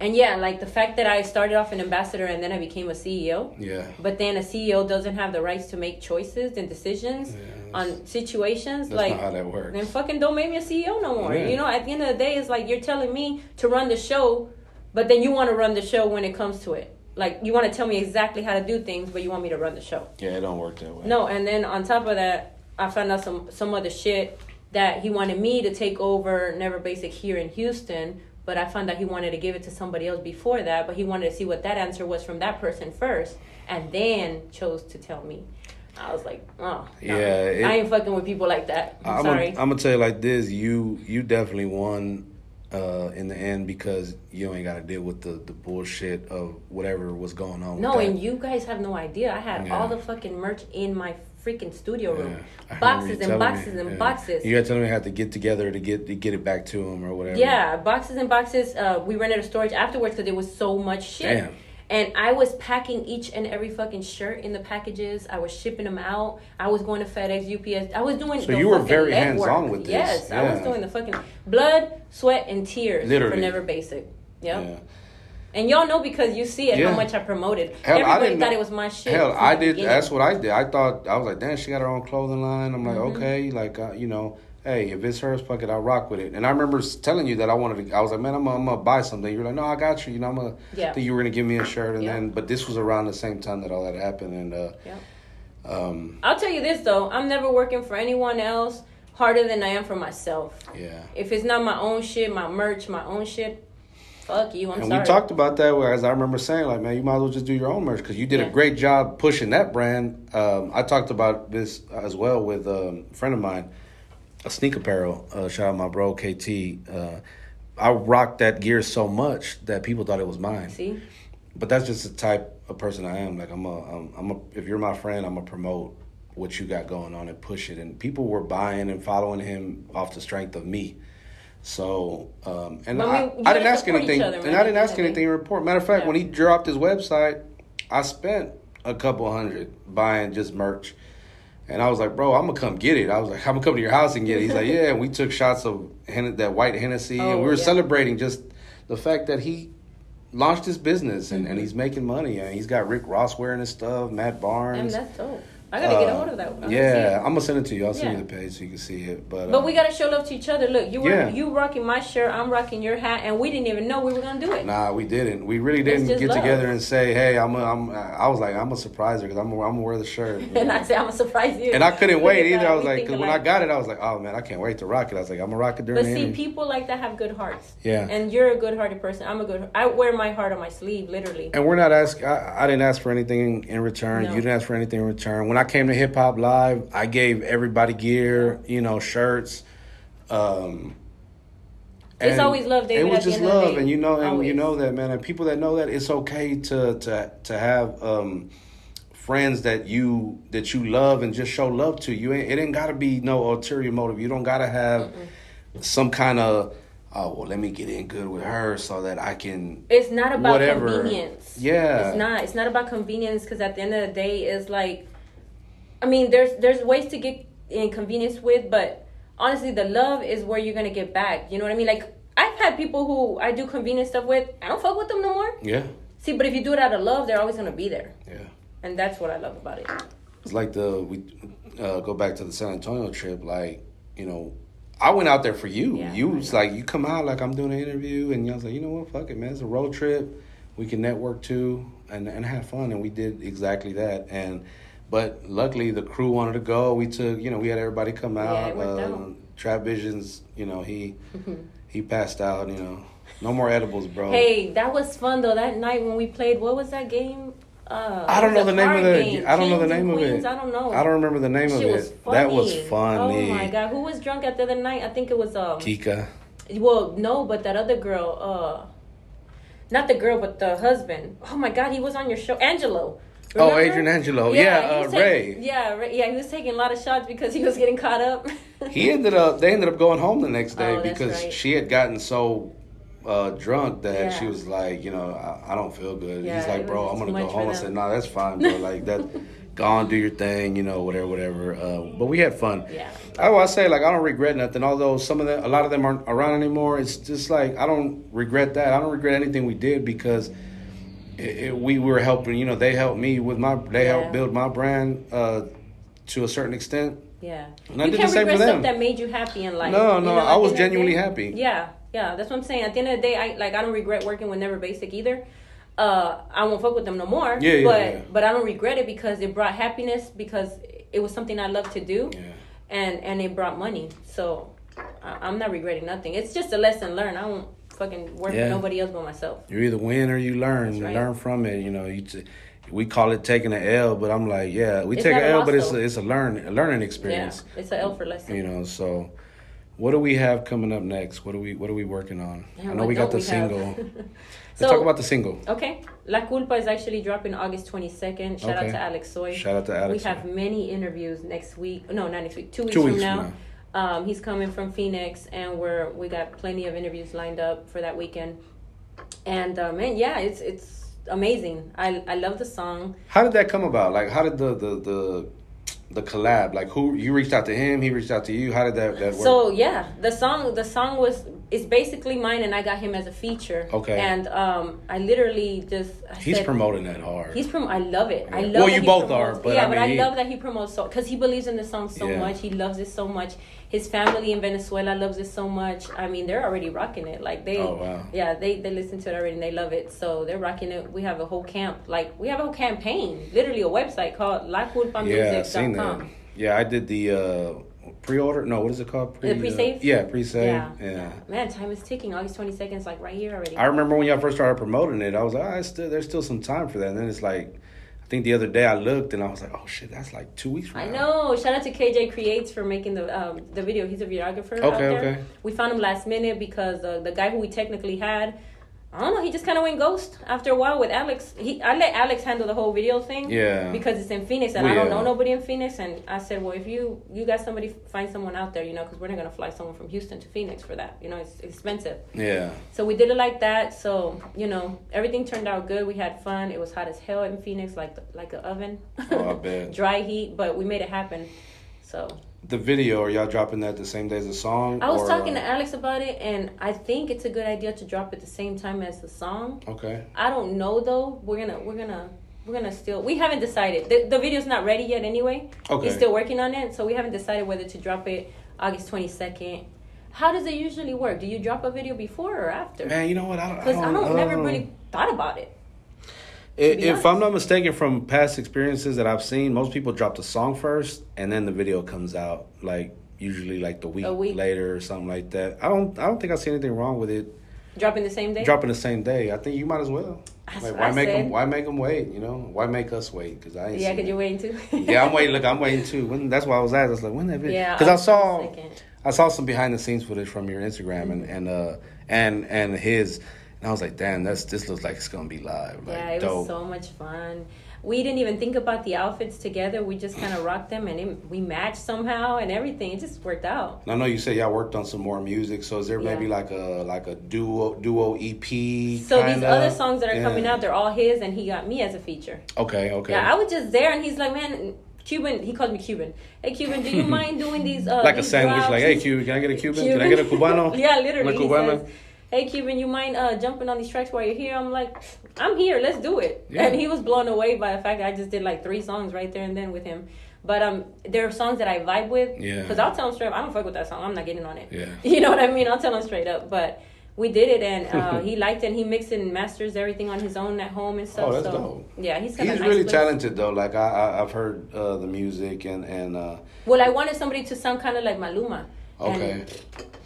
And yeah, like the fact that I started off an ambassador and then I became a CEO, yeah. but then a CEO doesn't have the rights to make choices and decisions Yeah, on situations. That's like, not how that works. then fucking don't make me a CEO no more. You know, at the end of the day, it's like you're telling me to run the show, but then you want to run the show when it comes to it. Like you want to tell me exactly how to do things, but you want me to run the show. yeah, it don't work that way. No, and then on top of that, I found out some some other shit that he wanted me to take over Never Basic here in Houston, but I found out he wanted to give it to somebody else before that, but he wanted to see what that answer was from that person first, and then chose to tell me. I was like, oh, no. Yeah, it- I ain't fucking with people like that. I'm, I'm sorry. Gonna, I'm gonna tell you like this: you you definitely won uh, in the end because you ain't got to deal with the the bullshit of whatever was going on. no, and you guys have no idea. I had Yeah. all the fucking merch in my freaking studio room, Yeah. Boxes and telling me, boxes and yeah. boxes. You got to tell me I had to get together to get to get it back to him or whatever. Yeah, boxes and boxes. Uh, we rented a storage afterwards because there was so much shit. Damn. And I was packing each and every fucking shirt in the packages. I was shipping them out. I was going to FedEx, UPS. I was doing. So you were very hands-on with this. Yes, I was doing the fucking blood, sweat, and tears Literally. for Never Basic. Yep. Yeah. And y'all know because you see it Yeah. how much I promoted. Hell, I Everybody didn't thought it was my shit. Hell, I did. beginning. That's what I did. I thought I was like, damn, she got her own clothing line. I'm like, Mm-hmm. okay, like uh, you know, hey, if it's hers, fuck it, I'll rock with it. And I remember telling you that I wanted to. I was like, man, I'm, gonna- I'm gonna buy something. You were like, no, I got you. You know, I'm gonna. Yeah. Think you were gonna give me a shirt, and Yeah. then, but this was around the same time that all that happened, and uh, Yep. um, I'll tell you this though, I'm never working for anyone else harder than I am for myself. yeah. If it's not my own shit, my merch, my own shit, fuck you. I'm and sorry. we talked about that, as I remember saying, like, man, you might as well just do your own merch because you did Yeah. a great job pushing that brand. Um, I talked about this as well with um, a friend of mine, a sneak apparel. Uh, shout out my bro KT. Uh, I rocked that gear so much that people thought it was mine. See, But that's just the type of person I am. Like I'm a, I'm, I'm a. If you're my friend, I'm gonna promote what you got going on and push it. And people were buying and following him off the strength of me. So, um, and I, we- I didn't ask anything, other, and I didn't ask anything in report. Matter of fact, Yeah. when he dropped his website, I spent a couple hundred buying just merch. And I was like, bro, I'm gonna come get it. I was like, I'm gonna come to your house and get it. He's like, yeah. And we took shots of Hen- that white Hennessy, and Oh, we were yeah. celebrating just the fact that he launched his business and, Mm-hmm. and he's making money. And he's got Rick Ross wearing his stuff, Matt Barnes. that's dope. I gotta get a Uh, hold of that. I wanna see yeah. I'm gonna send it to you. I'll send you the page so you can see it. But But uh, we gotta show love to each other. Look, you were Yeah. you rocking my shirt, I'm rocking your hat, and we didn't even know we were gonna do it. Nah, we didn't. We really didn't get love. together and say, "Hey, I'm." A, I'm. I was like, "I'm a surprise her because I'm. I'm gonna wear the shirt." And I said, I'm gonna surprise you. And I couldn't wait either. I was like, because when I got it, I was like, "Oh man, I can't wait to rock it." I was like, "I'm gonna rock it during But see, interview." people like that have good hearts. Yeah. And you're a good hearted person. I'm a good. I wear my heart on my sleeve, literally. And we're not asking. I, I didn't ask for anything in return. No. You didn't ask for anything in return. When I came to Hip Hop Live, I gave everybody gear. You know, shirts. Um, It's always love, David, It was just end of the love, and you know, and you know that, man. And people that know that, it's okay to to to have um, friends that you that you love and just show love to. You ain't, it ain't got to be no ulterior motive. You don't got to have some kind of oh well, let me get in good with her so that I can. It's not about Whatever. convenience. Yeah. It's not. It's not about convenience because at the end of the day, it's like, I mean, there's there's ways to get inconvenience with, but honestly, the love is where you're gonna get back. You know what I mean? Like I've had people who I do convenience stuff with. I don't fuck with them no more. Yeah, See, but if you do it out of love, they're always gonna be there, yeah. and that's what I love about it. It's like the we uh, go back to the San Antonio trip. Like you know, I went out there for you. Yeah, you was like you come out like I'm doing an interview, and was like, you know what, fuck it, man. It's a road trip. We can network too and and have fun, and we did exactly that. And but luckily the crew wanted to go. We took you know we had everybody come Yeah, out. worked uh, out. Trav Visions, you know he he passed out. You know, no more edibles, bro. Hey, that was fun though. That night when we played, what was that game? Uh, I don't know the name of the. game. I don't know the name of it. I don't know. I don't remember the name of Shit it. funny. That was funny. Oh my god, who was drunk at the other night? I think it was um. Kika. Well, no, but that other girl. Uh, not the girl, but the husband. Oh my god, he was on your show, Angelo. Oh, Remember? Adrian Angelo. Yeah, he uh, was Ray. Yeah, Ray, yeah, he was taking a lot of shots because he was getting caught up. He ended up. They ended up going home the next day Oh, because right. she had gotten so uh, drunk that Yeah. she was like, you know, I, I don't feel good. Yeah, He's like, bro, I'm gonna go home. I said, no, that's fine, bro. Like that, Gone, do your thing, you know, whatever, whatever. Uh, but we had fun. Yeah. I I say like I don't regret nothing. Although some of them, a lot of them aren't around anymore. It's just like I don't regret that. I don't regret anything we did because. It, it, we were helping, you know. They helped me with my. They Yeah. helped build my brand uh, to a certain extent. Yeah. And I you did can't the same for regret them. stuff that made you happy in life. No, you no, know, I was end of the genuinely day- happy. Yeah, yeah, that's what I'm saying. At the end of the day, I like I don't regret working with Never Basic either. Uh, I won't fuck with them no more. Yeah, yeah, but yeah. but I don't regret it because it brought happiness because it was something I loved to do, Yeah. and and it brought money. So I, I'm not regretting nothing. It's just a lesson learned. I won't fucking work Yeah. for nobody else but myself. You either win or you learn. That's You learn from it. You know, you t- we call it taking an L, but I'm like, yeah, we It's take an a L, but it's a, it's a learn a learning Yeah, experience. it's L for lesson. You know, so what do we have coming up next? What are we what are we working on? Yeah, I know we got the we single. So- Let's talk about the single. Okay. La Culpa is actually dropping August 22nd. Shout out to Alex Soy. Shout out to Alex. We have many interviews next week. No, not next week. Two weeks, Two from, weeks now. from Um, he's coming from Phoenix, and we're we got plenty of interviews lined up for that weekend. And uh, man, yeah, it's it's amazing. I I love the song. How did that come about? Like, how did the the the the collab? Like, who you reached out to him? He reached out to you. How did that that work? So yeah, the song the song was is basically mine, and I got him as a feature. Okay. And um, I literally just I He's said, promoting that hard. He's from I love it. I love. Well, you both promotes- are, but yeah, I but I he- love that he promotes so because he believes in the song so Yeah. much. He loves it so much. His family in Venezuela loves it so much. I mean, they're already rocking it. Like they, Oh, wow. yeah, they they listen to it already and they love it. So they're rocking it. We have a whole camp. Like we have a whole campaign. Literally a website called yeah, I seen that. Yeah, I did the uh, pre-order. No, what is it called? The pre-save? Uh, yeah, pre-save. Yeah. yeah. Man, time is ticking. August twenty second is like right here already. I remember when y'all first started promoting it, I was like, oh, still, there's still some time for that. And then it's like, I think the other day I looked and I was like, oh shit, that's like two weeks from I now. know. Shout out to KJ Creates for making the um, the video. He's a videographer. out Okay, there. okay. We found him last minute because uh, the guy who we technically had, I don't know, he just kind of went ghost after a while with Alex. He I let Alex handle the whole video thing. Yeah. Because it's in Phoenix and Well, I don't yeah. know nobody in Phoenix. And I said, well, if you you got somebody, find someone out there, you know, because we're not gonna fly someone from Houston to Phoenix for that. You know, it's expensive. Yeah. So we did it like that. So you know, everything turned out good. We had fun. It was hot as hell in Phoenix, like the, like an oven. Oh, I bet. Dry heat, but we made it happen. So The video, are y'all dropping that the same day as the song? I was or- talking to uh, Alex about it, and I think it's a good idea to drop it the same time as the song. Okay. I don't know though. We're gonna we're gonna we're gonna still. We haven't decided. The, the video's not ready yet anyway. Okay. He's still working on it, so we haven't decided whether to drop it August twenty second. How does it usually work? Do you drop a video before or after? Man, you know what? I don't, Because I don't, never know. really thought about it. I- If. I'm not mistaken, from past experiences that I've seen, most people drop the song first, and then the video comes out. Like usually, like the week, week. later or something like that. I don't. I don't think I see anything wrong with it Dropping the same day. dropping the same day. I think you might as well. Like, why I make them? Why make them wait? You know, why make us wait? Because I ain't. Yeah, because it. you're waiting too. yeah, I'm waiting. Look, I'm waiting too. When, that's why I was at. I was like, when that video? Yeah, Because I August saw, I saw some behind the scenes footage from your Instagram and and uh and and his, and I was like, damn, that's this looks like it's gonna be live. Like, yeah, it dope. was so much fun. we didn't even think about the outfits together. We just kind of rocked them, and it, we matched somehow, and everything. It just worked out. I know you say y'all worked on some more music, so is there Yeah. maybe like a like a duo duo EP? So these kinda? other songs that are Yeah. coming out, they're all his, and he got me as a feature. Okay, okay. Yeah, I was just there, and he's like, man. Cuban, he called me Cuban. Hey, Cuban, do you mind doing these? Uh, like a sandwich, drops? like, hey, Cuban, can I get a Cuban? Can I get a Cubano? yeah, literally. Cubano? says, hey, Cuban, you mind uh, jumping on these tracks while you're here? I'm like, I'm here. Let's do it. Yeah. And he was blown away by the fact that I just did like three songs right there and then with him. But um, there are songs that I vibe with. Yeah. Because I'll tell him straight up, I don't fuck with that song. I'm not getting on it. Yeah. You know what I mean? I'll tell him straight up. But we did it, and uh, he liked it. and He mixed and masters everything on his own at home and stuff. Oh, that's so dope. yeah, he's He's nice really place. talented though. Like I, I I've heard uh, the music and and uh, Well, I wanted somebody to sound kind of like Maluma. Okay.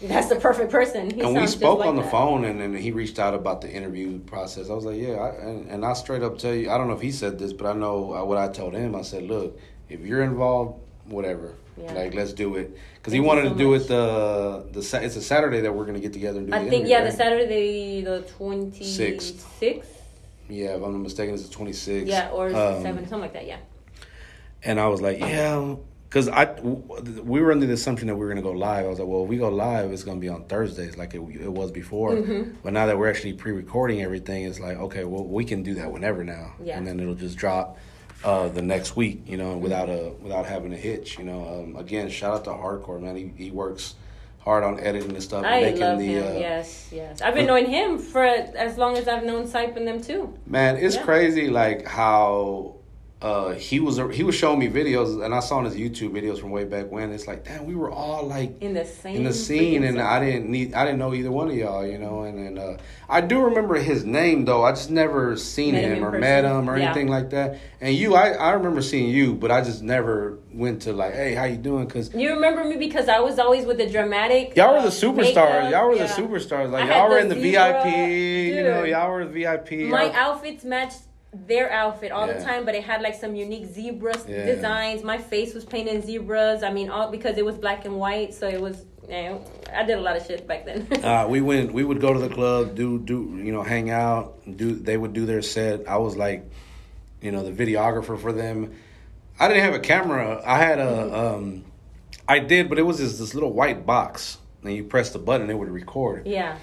And that's the perfect person. He and we spoke like on the that. phone, and then he reached out about the interview process. I was like, yeah, I, and, and I straight up tell you, I don't know if he said this, but I know uh, what I told him. I said, look, if you're involved, whatever, Yeah. like let's do it, because he wanted so to do much. it the the it's a Saturday that we're gonna get together and do. I think yeah, the? Saturday the twenty Sixth. sixth. Yeah, if I'm not mistaken, it's the 26th. Yeah, or Um, seven, something like that. Yeah. And I was like, yeah, because I we were under the assumption that we were gonna go live. I was like, well, if we go live, it's gonna be on Thursdays like it, it was before. Mm-hmm. But now that we're actually pre-recording everything, it's like, okay, well, we can do that whenever now, Yeah. and then it'll just drop uh, the next week, you know, without a without having a hitch. You know, um, again, shout out to Hardcore man. He he works hard on editing and stuff. I making love the, him. uh, yes, yes. I've been knowing him for as long as I've known Sype and them too. Man, it's Yeah. crazy like how uh, he was he was showing me videos and I saw in his YouTube videos from way back when. It's like, damn, we were all like In the same in the scene, and. I didn't need I didn't know either one of y'all, you know. And and uh, I do remember his name though. I just never seen Met him him, or person. met him or Yeah. anything like that. And you, I I remember seeing you, but I just never went to like, hey, how you doing? Because You remember me because I was always with the dramatic. Y'all were the superstars. makeup. Y'all were Yeah. the superstars. Like y'all were in the zebra. VIP. You know, y'all were the VIP. My Y'all- outfits matched their outfit all Yeah. the time, but it had like some unique zebra Yeah. designs. My face was painted in zebras. I mean, all because it was black and white, so it was. Yeah, I did a lot of shit back then. Uh, we went. We would go to the club, do do you know, hang out. Do they would do their set. I was like, you know, the videographer for them. I didn't have a camera. I had a. Um, I did, but it was this this little white box, and you press the button, it would record. yeah,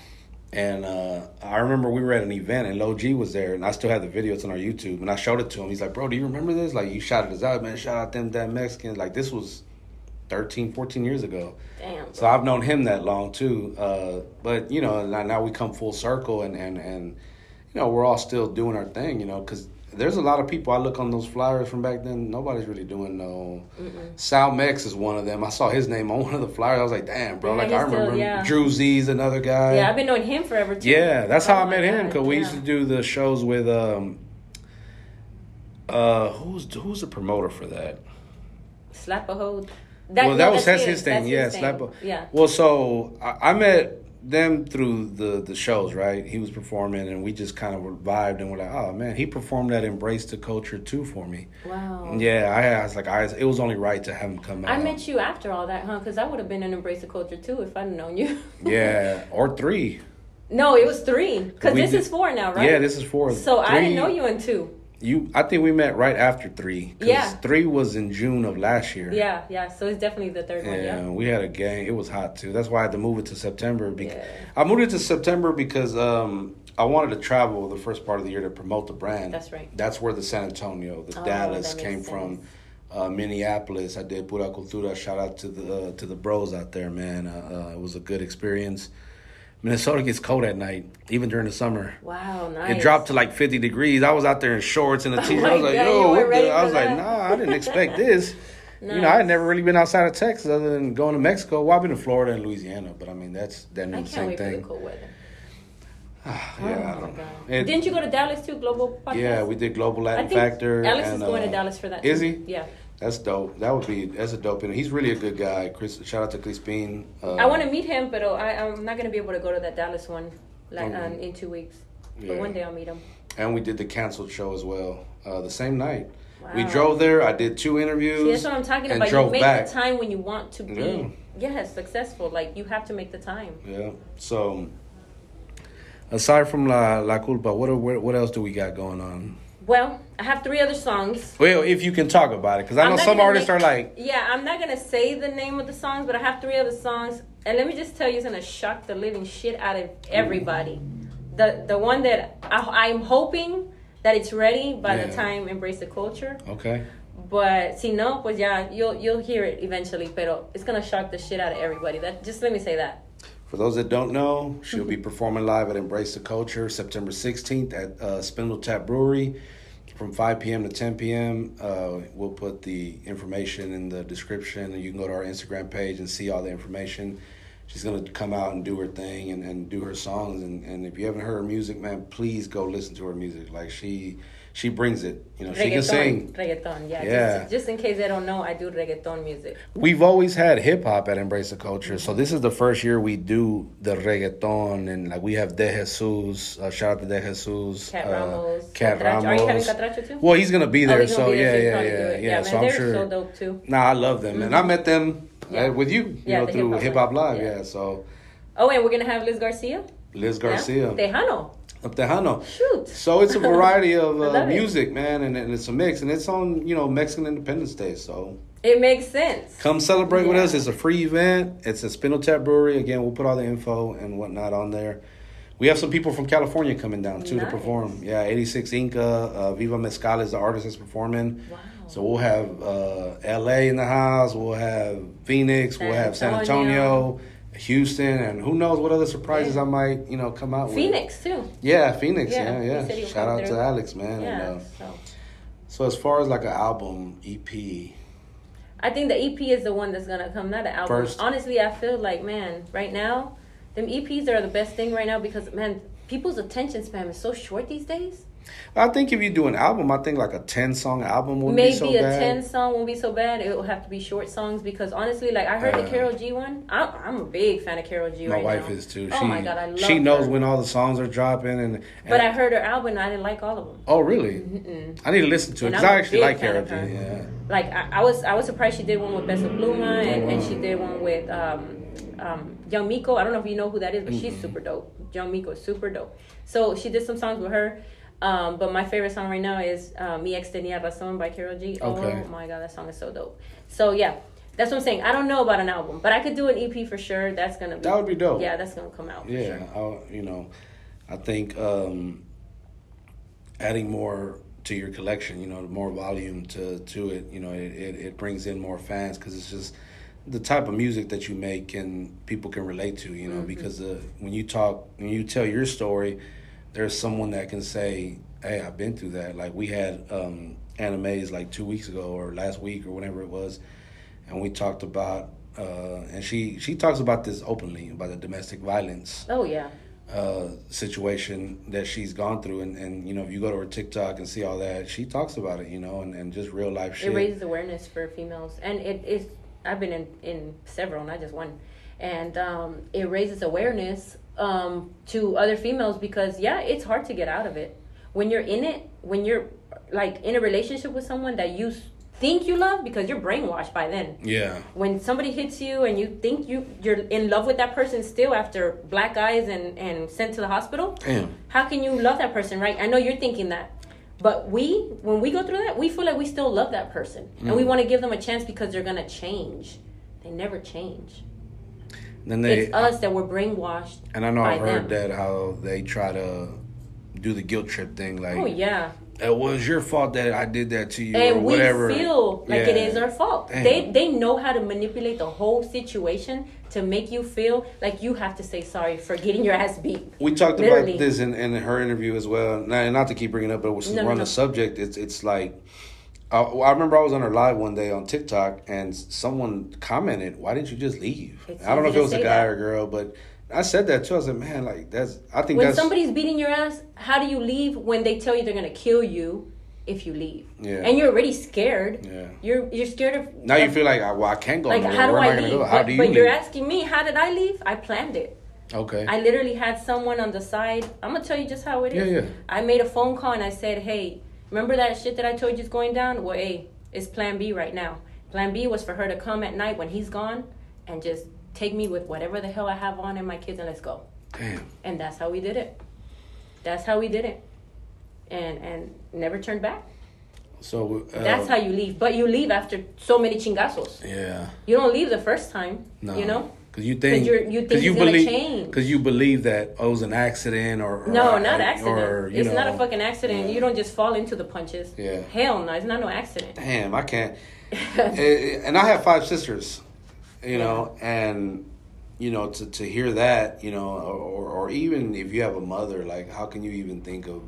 And uh, I remember we were at an event, and Low G was there, and I still have the video. It's on our YouTube, and I showed it to him. He's like, "Bro, do you remember this? Like, you shouted us out, man. Shout out them damn Mexicans. Like, this was 13, 14 years ago." damn. So I've known him that long too. Uh, but you know, now, now we come full circle, and and and you know, we're all still doing our thing. You know, because there's a lot of people I look on those flyers from back then. Nobody's really doing no. Sal Mex is one of them. I saw his name on one of the flyers. I was like, damn, bro. Yeah, like I still- remember yeah. Drew Z's another guy. yeah, I've been knowing him forever too. Yeah, that's how Oh I met my him because we used to do the shows with um. Uh, who's who's the promoter for that? Slap a hoe. well, no, that was that's his, his thing. that's Yeah, his thing. slap. A, Yeah. Well, so I, I met them through the the shows. Right, he was performing, and we just kind of vibed, and we're like, oh man, he performed that "Embrace the Culture" too for me. Wow. Yeah, I, I was like, I it was only right to have him come out. I met you after all that, huh? Because I would have been in Embrace the Culture too if I'd known you. Yeah, or three. no, it was three. Because this did- is four now, right? Yeah, this is four. So I didn't know you in two. You, I think we met right after three. Yeah. three was in June of last year. Yeah, yeah. So it's definitely the third one. Yeah, we had a gang. It was hot too. That's why I had to move it to September. Because Yeah. I moved it to September because um, I wanted to travel the first part of the year to promote the brand. That's right. That's where the San Antonio, the Oh, Dallas came makes from. Uh, Minneapolis. I did Pura Cultura. Shout out to the uh, to the bros out there, man. Uh, uh, it was a good experience. Minnesota gets cold at night, even during the summer. Wow, nice. It dropped to like 50 degrees. I was out there in shorts and a Oh t-shirt. my I was like, God, yo, what the? I was like, nah, I didn't expect this. You know, I had never really been outside of Texas other than going to Mexico. Well, I've been to Florida and Louisiana, but I mean, that's that means the same thing. the cold weather. yeah, oh I don't know. It- Didn't you go to Dallas too? Global podcast. Yeah, we did Global Latin Factor. Alex and, is going uh, to Dallas for that. Is too. he? Yeah. That's dope. That would be that's a dope. And he's really a good guy. Chris, shout out to Crispin. Uh, I want to meet him, but uh, I, I'm not going to be able to go to that Dallas one like Mhm. um, in two weeks. Yeah. But one day I'll meet him. And we did the canceled show as well. Uh, the same night. We drove there. I did two interviews. See, that's what I'm talking about. You make back. the time when you want to be. Yeah. Yes, successful. Like you have to make the time. Yeah. So, aside from La La Culpa, what are, what what else do we got going on? Well, I have three other songs. Well, if you can talk about it, because I I'm know some artists make- are like, Yeah, I'm not gonna say the name of the songs, but I have three other songs, and let me just tell you, it's gonna shock the living shit out of everybody. The the one that I, I'm hoping that it's ready by the time Embrace the Culture. okay, But si no, pues yeah, you'll you'll hear it eventually. Pero it's gonna shock the shit out of everybody. That just let me say that. For those that don't know, she'll be performing live at Embrace the Culture September 16th at uh, Spindle Tap Brewery from 5 p.m. to 10 p.m. Uh, we'll put the information in the description, you can go to our Instagram page and see all the information. She's to come out and do her thing and, and do her songs. And, and if you haven't heard her music, man, please go listen to her music. Like, she she brings it. You know, she can sing. reggaeton. Yeah. Yeah. Just, just in case they don't know, I do reggaeton music. We've always had hip hop at Embrace the Culture, so this is the first year we do the reggaeton, and like we have De Jesus. Uh, shout out to De Jesus. Cat uh, Ramos. Cat Catracho. Are you having Catracho too? Well, he's gonna be Oh, there, gonna so be there, yeah, so yeah, he'll probably do yeah, yeah. man, So I'm they're sure. so dope too. Nah, I love them, and I met them uh, with you, you know, through Hip Hop Live. Yeah. so Oh, and we're gonna have Liz Garcia. Liz? Garcia, Tejano. Up Tejano. Shoot. So it's a variety of uh, love it. music, man, and, and it's a mix, and it's on you know Mexican Independence Day, so. It makes sense. Come celebrate with us. It's a free event. It's at Spindle Tap Brewery. Again, we'll put all the info and whatnot on there. We have some people from California coming down too to perform. Yeah, 86 Inca, uh, Viva Mezcal is the artist that's performing. Wow. So we'll have uh, LA in the house. We'll have Phoenix. San we'll have San Antonio. Antonio, Houston, and who knows what other surprises Yeah. I might you know come out with. Phoenix too. Yeah, Phoenix. Yeah, Yeah, yeah. Shout out to. Alex, man. Yeah. And, uh, So so as far as like an album EP, I think the EP is the one that's gonna come, not the album. First. Honestly, I feel like man, right now, them EPs are the best thing right now because man, people's attention span is so short these days. I think if you do an album, I think like a 10 song album would Maybe be so a bad. ten song won't be so bad. It will have to be short songs because honestly, like I heard Uh, the Karol G one. I'm, I'm a big fan of Karol G. My right wife now. is too. Oh she, my god, I love She knows her. when all the songs are dropping, and, and But I heard her album and I didn't like all of them. oh really? Mm-mm. I need to listen to it because I actually like Karol G. Yeah, Like I, I was, I was surprised she did one with Peso Pluma and, and she did one with um, um, Young Miko. I don't know if you know who that is, but she's Mm-hmm. super dope. Young Miko is super dope. So she did some songs with her. Um, but my favorite song right now is uh, Mi Ex Tenía Razón by Karol G. Okay. Oh my god, that song is so dope. So yeah, that's what I'm saying. I don't know about an album, but I could do an EP for sure. That's gonna be That would be dope. Yeah, that's gonna come out. for yeah. sure. I'll, you know, I think um, adding more to your collection, you know, more volume to to it, you know, it it, it brings in more fans because it's just the type of music that you make and people can relate to, you know, Mm-hmm. because uh, when you talk, when you tell your story, there's someone that can say, "Hey, I've been through that." Like we had um, animes like two weeks ago or last week or whenever it was, and we talked about, uh, and she she talks about this openly about the domestic violence Oh yeah. uh, situation that she's gone through, and, and you know if you go to her TikTok and see all that, she talks about it, you know, and, and just real life shit. It raises awareness for females, and it is. I've been in in several, not just one, and um, it raises awareness um, to other females because yeah, it's hard to get out of it when you're in it. When you're like in a relationship with someone that you think you love because you're brainwashed by then. yeah, When somebody hits you and you think you you're in love with that person still after black eyes and and sent to the hospital, damn. how can you love that person right i know you're thinking that but we when we go through that we feel like we still love that person and Mm. we want to give them a chance because they're gonna change they never change Then they it's us that were brainwashed and I know I've heard them. that how they try to do the guilt trip thing, like oh yeah it was your fault that I did that to you or and we feel like it Yeah. is our fault Damn. they they know how to manipulate the whole situation to make you feel like you have to say sorry for getting your ass beat We talked Literally. about this in, in her interview as well. Not, not to keep bringing it up, but we're no, on no. the subject, it's it's like I, I remember I was on her live one day on TikTok, and someone commented, "Why didn't you just leave?" It's I don't know if it was a guy that. or a girl, but I said that too. I said, "Man, like that's." I think when somebody's beating your ass how do you leave when they tell you they're gonna kill you if you leave Yeah. and you're already scared Yeah. you're you're scared of now you feel like, well, I can't go. like nowhere. how do Where I am I leave? go? How but do you but leave? you're asking me how did I leave? I planned it. okay. I literally had someone on the side. I'm gonna tell you just how it is. Yeah, yeah. I made a phone call and I said, "Hey, remember that shit that I told you is going down? Well, hey, it's Plan B right now. Plan B was for her to come at night when he's gone and just take me with whatever the hell I have on and my kids and let's go." Damn. And that's how we did it. That's how we did it. and and never turned back. So uh, That's how you leave. But you leave after so many chingazos. Yeah. You don't leave the first time. No. You know. Because you think you're- you think you believe change. because you believe that oh, it was an accident or, or No, I- not accident. or, it's not a fucking accident. yeah. You don't just fall into the punches. Yeah. Hell no, it's not no accident. Damn, I can't. Eh, and I have five sisters, you know, and you know to to hear that, you know, or or even if you have a mother, like how can you even think of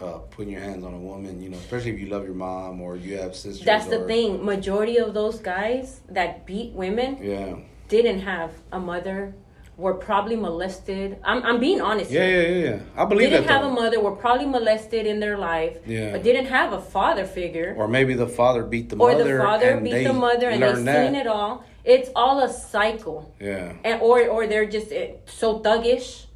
uh, putting your hands on a woman, you know, especially if you love your mom or you have sisters. That's the or- thing. Majority of those guys that beat women Yeah. Didn't have a mother. Were probably molested. I'm I'm being honest. Yeah, here. yeah, yeah, yeah. I believe that. Didn't have though. a mother. Were probably molested in their life. Yeah. But didn't have a father figure. Or maybe the father beat the or mother. Or the father and beat the mother and they've learned seen it all. It's all a cycle. Yeah. and or or they're just eh, so thuggish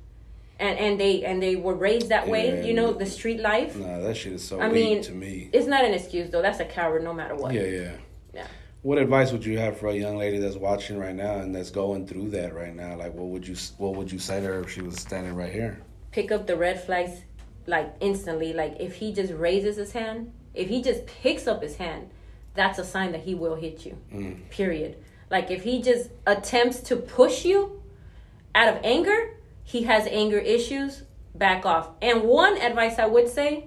and and they and they were raised that way Yeah, you know the street life Nah, that shit is so I mean, to me. it's not an excuse though that's a coward no matter what Yeah, yeah. Yeah. What advice would you have for a young lady that's watching right now and that's going through that right now? Like, what would you what would you say to her if she was standing right here? pick up the red flags like instantly like if he just raises his hand if he just picks up his hand that's a sign that he will hit you Mm. period like if he just attempts to push you out of anger he has anger issues back off and one advice i would say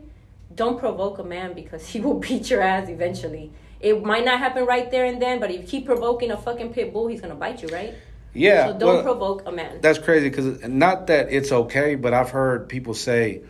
don't provoke a man because he will beat your ass eventually it might not happen right there and then but if you keep provoking a fucking pit bull he's gonna bite you right Yeah, so don't well, provoke a man that's crazy because not that it's okay, but I've heard people say,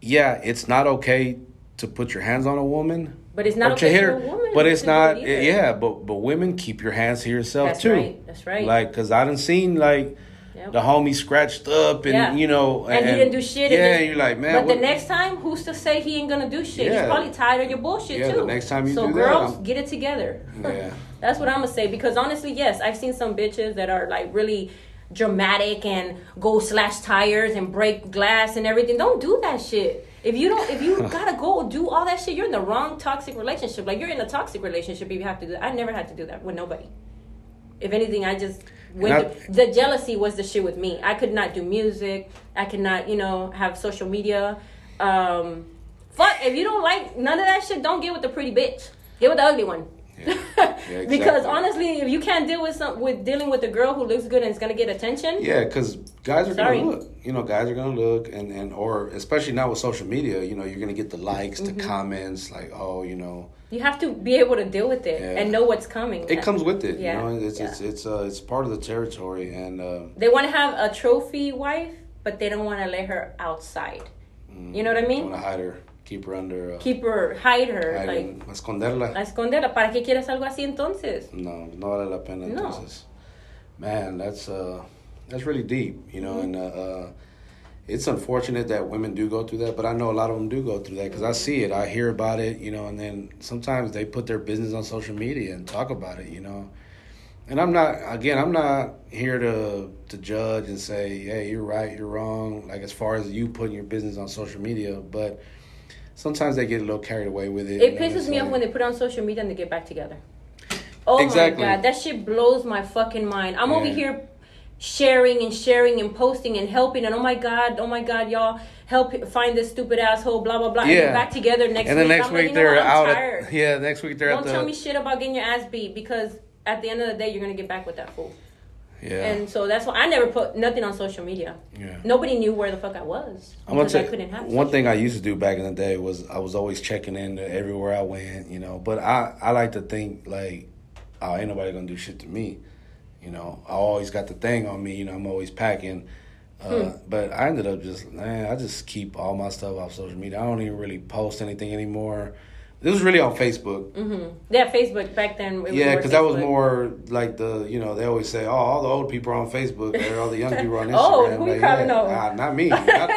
yeah, it's not okay to put your hands on a woman. But it's not or to okay hit her, a woman but it's not. it. Yeah, but but women keep your hands to yourself too. That's too. right, that's right. Like, cause I done seen like Yep. the homie scratched up and Yeah. you know, and, he didn't do shit. Yeah, and you're like, man. But what- the next time, who's to say he ain't gonna do shit? Yeah. He's probably tired of your bullshit Yeah, too. the next time you so do that, girls, I'm- get it together. Yeah. That's what I'm gonna say because honestly, yes, I've seen some bitches that are like really dramatic and go slash tires and break glass and everything. Don't do that shit. If you don't, if you gotta go do all that shit, you're in the wrong toxic relationship. Like you're in a toxic relationship if you have to do. That. I never had to do that with nobody. If anything, I just went. I- to- the jealousy was the shit with me. I could not do music. I could not, you know, have social media. Um, fuck, if you don't like none of that shit, don't get with the pretty bitch. Get with the ugly one. Yeah. Yeah, because honestly, if you can't deal with some with dealing with a girl who looks good and is gonna get attention, Yeah, because guys are Sorry. gonna look. You know, guys are gonna look, and and or especially now with social media, you know, you're gonna get the likes, Mm-hmm. the comments, like, oh, you know, you have to be able to deal with it Yeah. and know what's coming. it comes with it. Yeah, You know, it's yeah. it's it's uh, it's part of the territory, and uh, They want to have a trophy wife, but they don't want to let her outside. You know what I I mean? want to hide her, keep her under. Uh, Keep her, hide her, hide like esconderla. a esconderla. ¿Para qué quieres algo así entonces? No, no vale la pena. No. Entonces, man, that's uh, that's really deep, you know, Mm-hmm. and uh, uh, it's unfortunate that women do go through that, but I know a lot of them do go through that because I see it, I hear about it, you know, and then sometimes they put their business on social media and talk about it, you know. And I'm not again, I'm not here to to judge and say, hey, you're right, you're wrong. Like as far as you putting your business on social media, but sometimes they get a little carried away with it. It pisses me off when they put it on social media and they get back together. Oh Exactly. my god, that shit blows my fucking mind. I'm over here sharing and sharing and posting and helping and oh my god, oh my god, y'all help find this stupid asshole, blah blah blah. And Yeah. they're back together next and week. then next I'm week know they're out. At, yeah, next week they're Don't the. tell me shit about getting your ass beat because at the end of the day you're gonna get back with that fool. yeah. And so that's why I never put nothing on social media. Yeah. Nobody knew where the fuck I was I'm gonna because I tell couldn't have one thing I used to do back in the day was I was always checking in everywhere I went, you know. But I I like to think like, oh, ain't nobody gonna do shit to me, you know. I always got the thing on me, you know. I'm always packing, uh, Hmm. but I ended up just man, I just keep all my stuff off social media. I don't even really post anything anymore. This was really on Facebook. hmm Yeah, Facebook back then. It Yeah, because that was more like the you know they always say oh all the old people are on Facebook, they're all the young people are on Instagram. Oh, who like, yeah, old? ah, not me, not,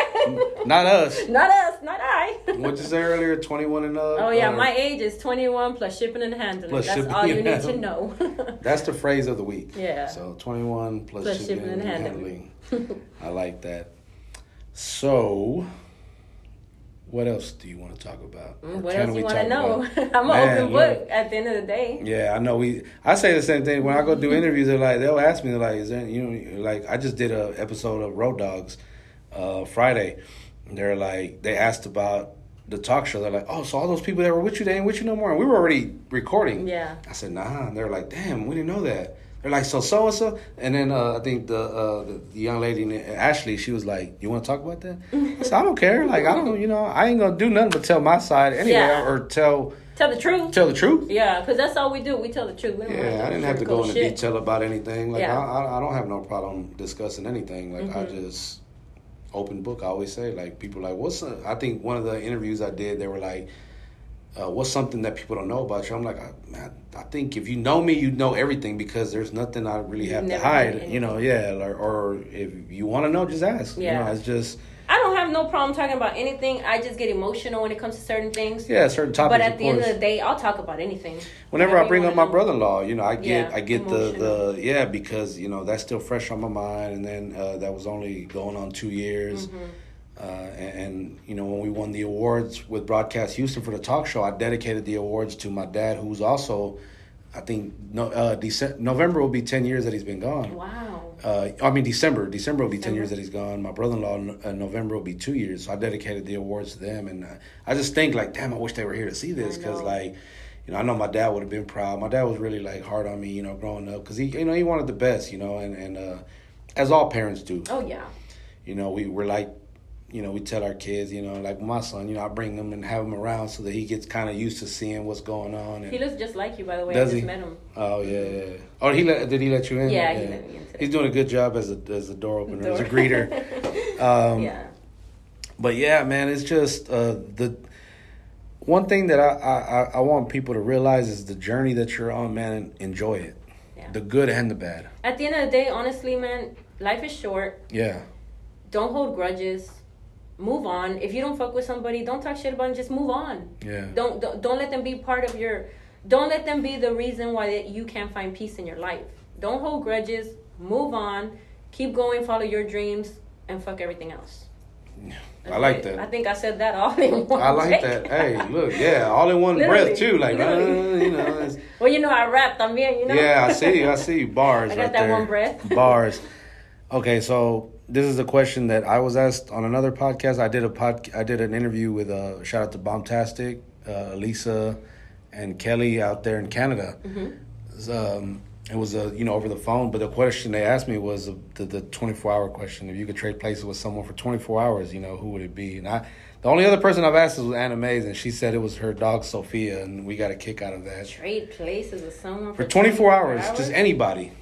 not us. Not us, not I. What'd you say earlier? Twenty one and up. Oh yeah, Or- my age is 21 plus shipping and handling. Plus That's shipping all you need to know. That's the phrase of the week. Yeah. So twenty one plus, Plus shipping, shipping and and handling. handling. I like that. So, what else do you want to talk about? Or what else you want to know? I'm an open look. book at the end of the day. Yeah, I know. We I say the same thing when I go do interviews. They're like, they'll ask me, they're like, "Is there you know like I just did a episode of Road Dogs, uh, Friday." they're like they asked about the talk show. They're like, oh, so all those people that were with you, they ain't with you no more. And we were already recording. Yeah. I said, nah. And they're like, damn, we didn't know that. They're like, so so and so. And then uh, I think the, uh, the young lady Ashley, she was like, you want to talk about that? I said, I don't care. Like I don't, you know, I ain't gonna do nothing but tell my side anyway, Yeah. or tell Tell the truth. tell the truth. Yeah, because that's all we do. We tell the truth. Yeah, I didn't have to go into shit. detail about anything. Like Yeah. I, I, I don't have no problem discussing anything. Like I Mhm. just open book. I always say like people like what's. A, I think one of the interviews I did, they were like, uh, "What's something that people don't know about you?" I'm like, I, man, I think if you know me, you know everything because there's nothing I really have to hide. You know, yeah. Or, or if you want to know, just ask. Yeah. You know, it's just I don't have no problem talking about anything. I just get emotional when it comes to certain things. yeah, certain topics. but at the end of the day, I'll talk about anything. Whenever Whatever I bring up my brother-in-law, you know, I get Yeah, I get the the yeah because you know that's still fresh on my mind, and then uh, that was only going on two years, Mm-hmm. Uh, and, and you know when we won the awards with Broadcast Houston for the talk show, I dedicated the awards to my dad, who's also, I think no uh, Dece- November will be ten years that he's been gone. Wow. Uh, I mean December. December will be ten years that he's gone. My brother-in-law uh, November will be two years. So I dedicated the awards to them, and uh, I just think like, damn, I wish they were here to see this because like, you know, I know my dad would have been proud. My dad was really like hard on me, you know, growing up because he, you know, he wanted the best, you know, and and uh, as all parents do, Oh yeah. you know, we were like. You know, we tell our kids, you know, like my son, you know, I bring them and have him around so that he gets kind of used to seeing what's going on. And, He looks just like you, by the way. Does I just he? met him. Oh yeah, yeah. yeah. Oh, he let did he let you in? Yeah, he let me in today. He's doing a good job as a as a door opener, as a greeter. Um, yeah. But yeah, man, it's just uh, the one thing that I, I I- I want people to realize is the journey that you're on, man. Enjoy it, Yeah. the good and the bad. At the end of the day, honestly, man, life is short. Yeah, Don't hold grudges. Move on. If you don't fuck with somebody, don't talk shit about them. Just move on. yeah, Don't don't, don't let them be part of your. Don't let them be the reason why that you can't find peace in your life. Don't hold grudges. Move on. Keep going. Follow your dreams and fuck everything else. I like it. that. I think I said that all in one. I like that. Hey, look, yeah, all in one breath too. Like, uh, you know, it's- Well, you know I rap también. You know. yeah, I see, I see bars I got right that there. one breath. Bars. Okay, so this is a question that I was asked on another podcast. I did a pod, I did an interview with uh, shout out to Bombtastic, uh, Lisa, and Kelly out there in Canada. Mm-hmm. Um, it was a you know over the phone, but the question they asked me was the the twenty four hour question. If you could trade places with someone for twenty four hours, you know who would it be? And I, the only other person I've asked was Anna Mays, and she said it was her dog Sophia, and we got a kick out of that. Trade places with someone For 24 hours, just anybody. L-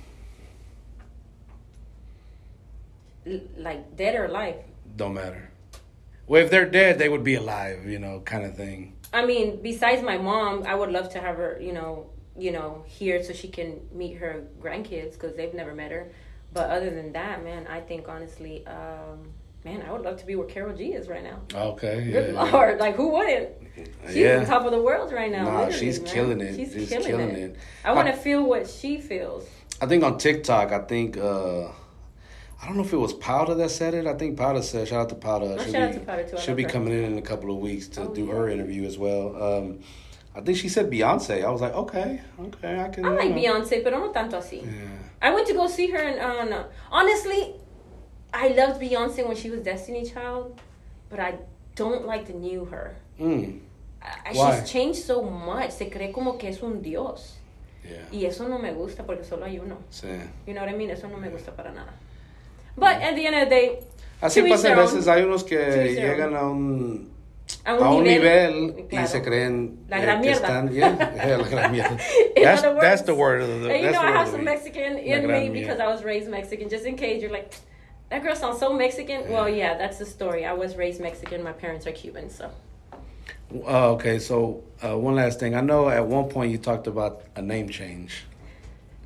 like dead or alive. Don't matter. Well, if they're dead, they would be alive, you know, kind of thing. I mean, besides my mom, I would love to have her, you know, you know, here so she can meet her grandkids because they've never met her. But other than that, man, I think honestly, um, man, I would love to be where Karol G is right now. Okay. Good yeah. lord, like who wouldn't? She's Yeah. on top of the world right now. Nah, she's man. killing it. She's, She's killing, killing it. it. I want to feel what she feels. I think on TikTok, I think, uh, I don't know if it was Powder that said it. I think Powder said, shout out to Powder. Oh, She'll shout out be, to Powder, too. I She'll be her. coming in in a couple of weeks to Oh, do yeah. her interview as well. Um, I think she said Beyonce. I was like, okay, okay, I can. I like you know. Beyonce, pero no tanto así. Yeah. I went to go see her, and uh, no. honestly, I loved Beyonce when she was Destiny Child, but I don't like the new her. Mm, I- Why? She's changed so much. Se cree como que es un dios. yeah. Y eso no me gusta porque solo hay uno. Sí. You know what I mean? Eso no me gusta para nada. But at the end of the day, Así pasa a veces. Hay unos que llegan a un a a un nivel, y claro. se creen La eh, gran que mierda. están yeah, yeah, la gran mierda. That's, other that's the word of the And you know, I have some. Mexican in me because I was raised Mexican. Just in case you're like, that girl sounds so Mexican. Well, yeah, that's the story. I was raised Mexican. My parents are Cuban, so. Uh, okay, so uh, one last thing. I know at one point you talked about a name change.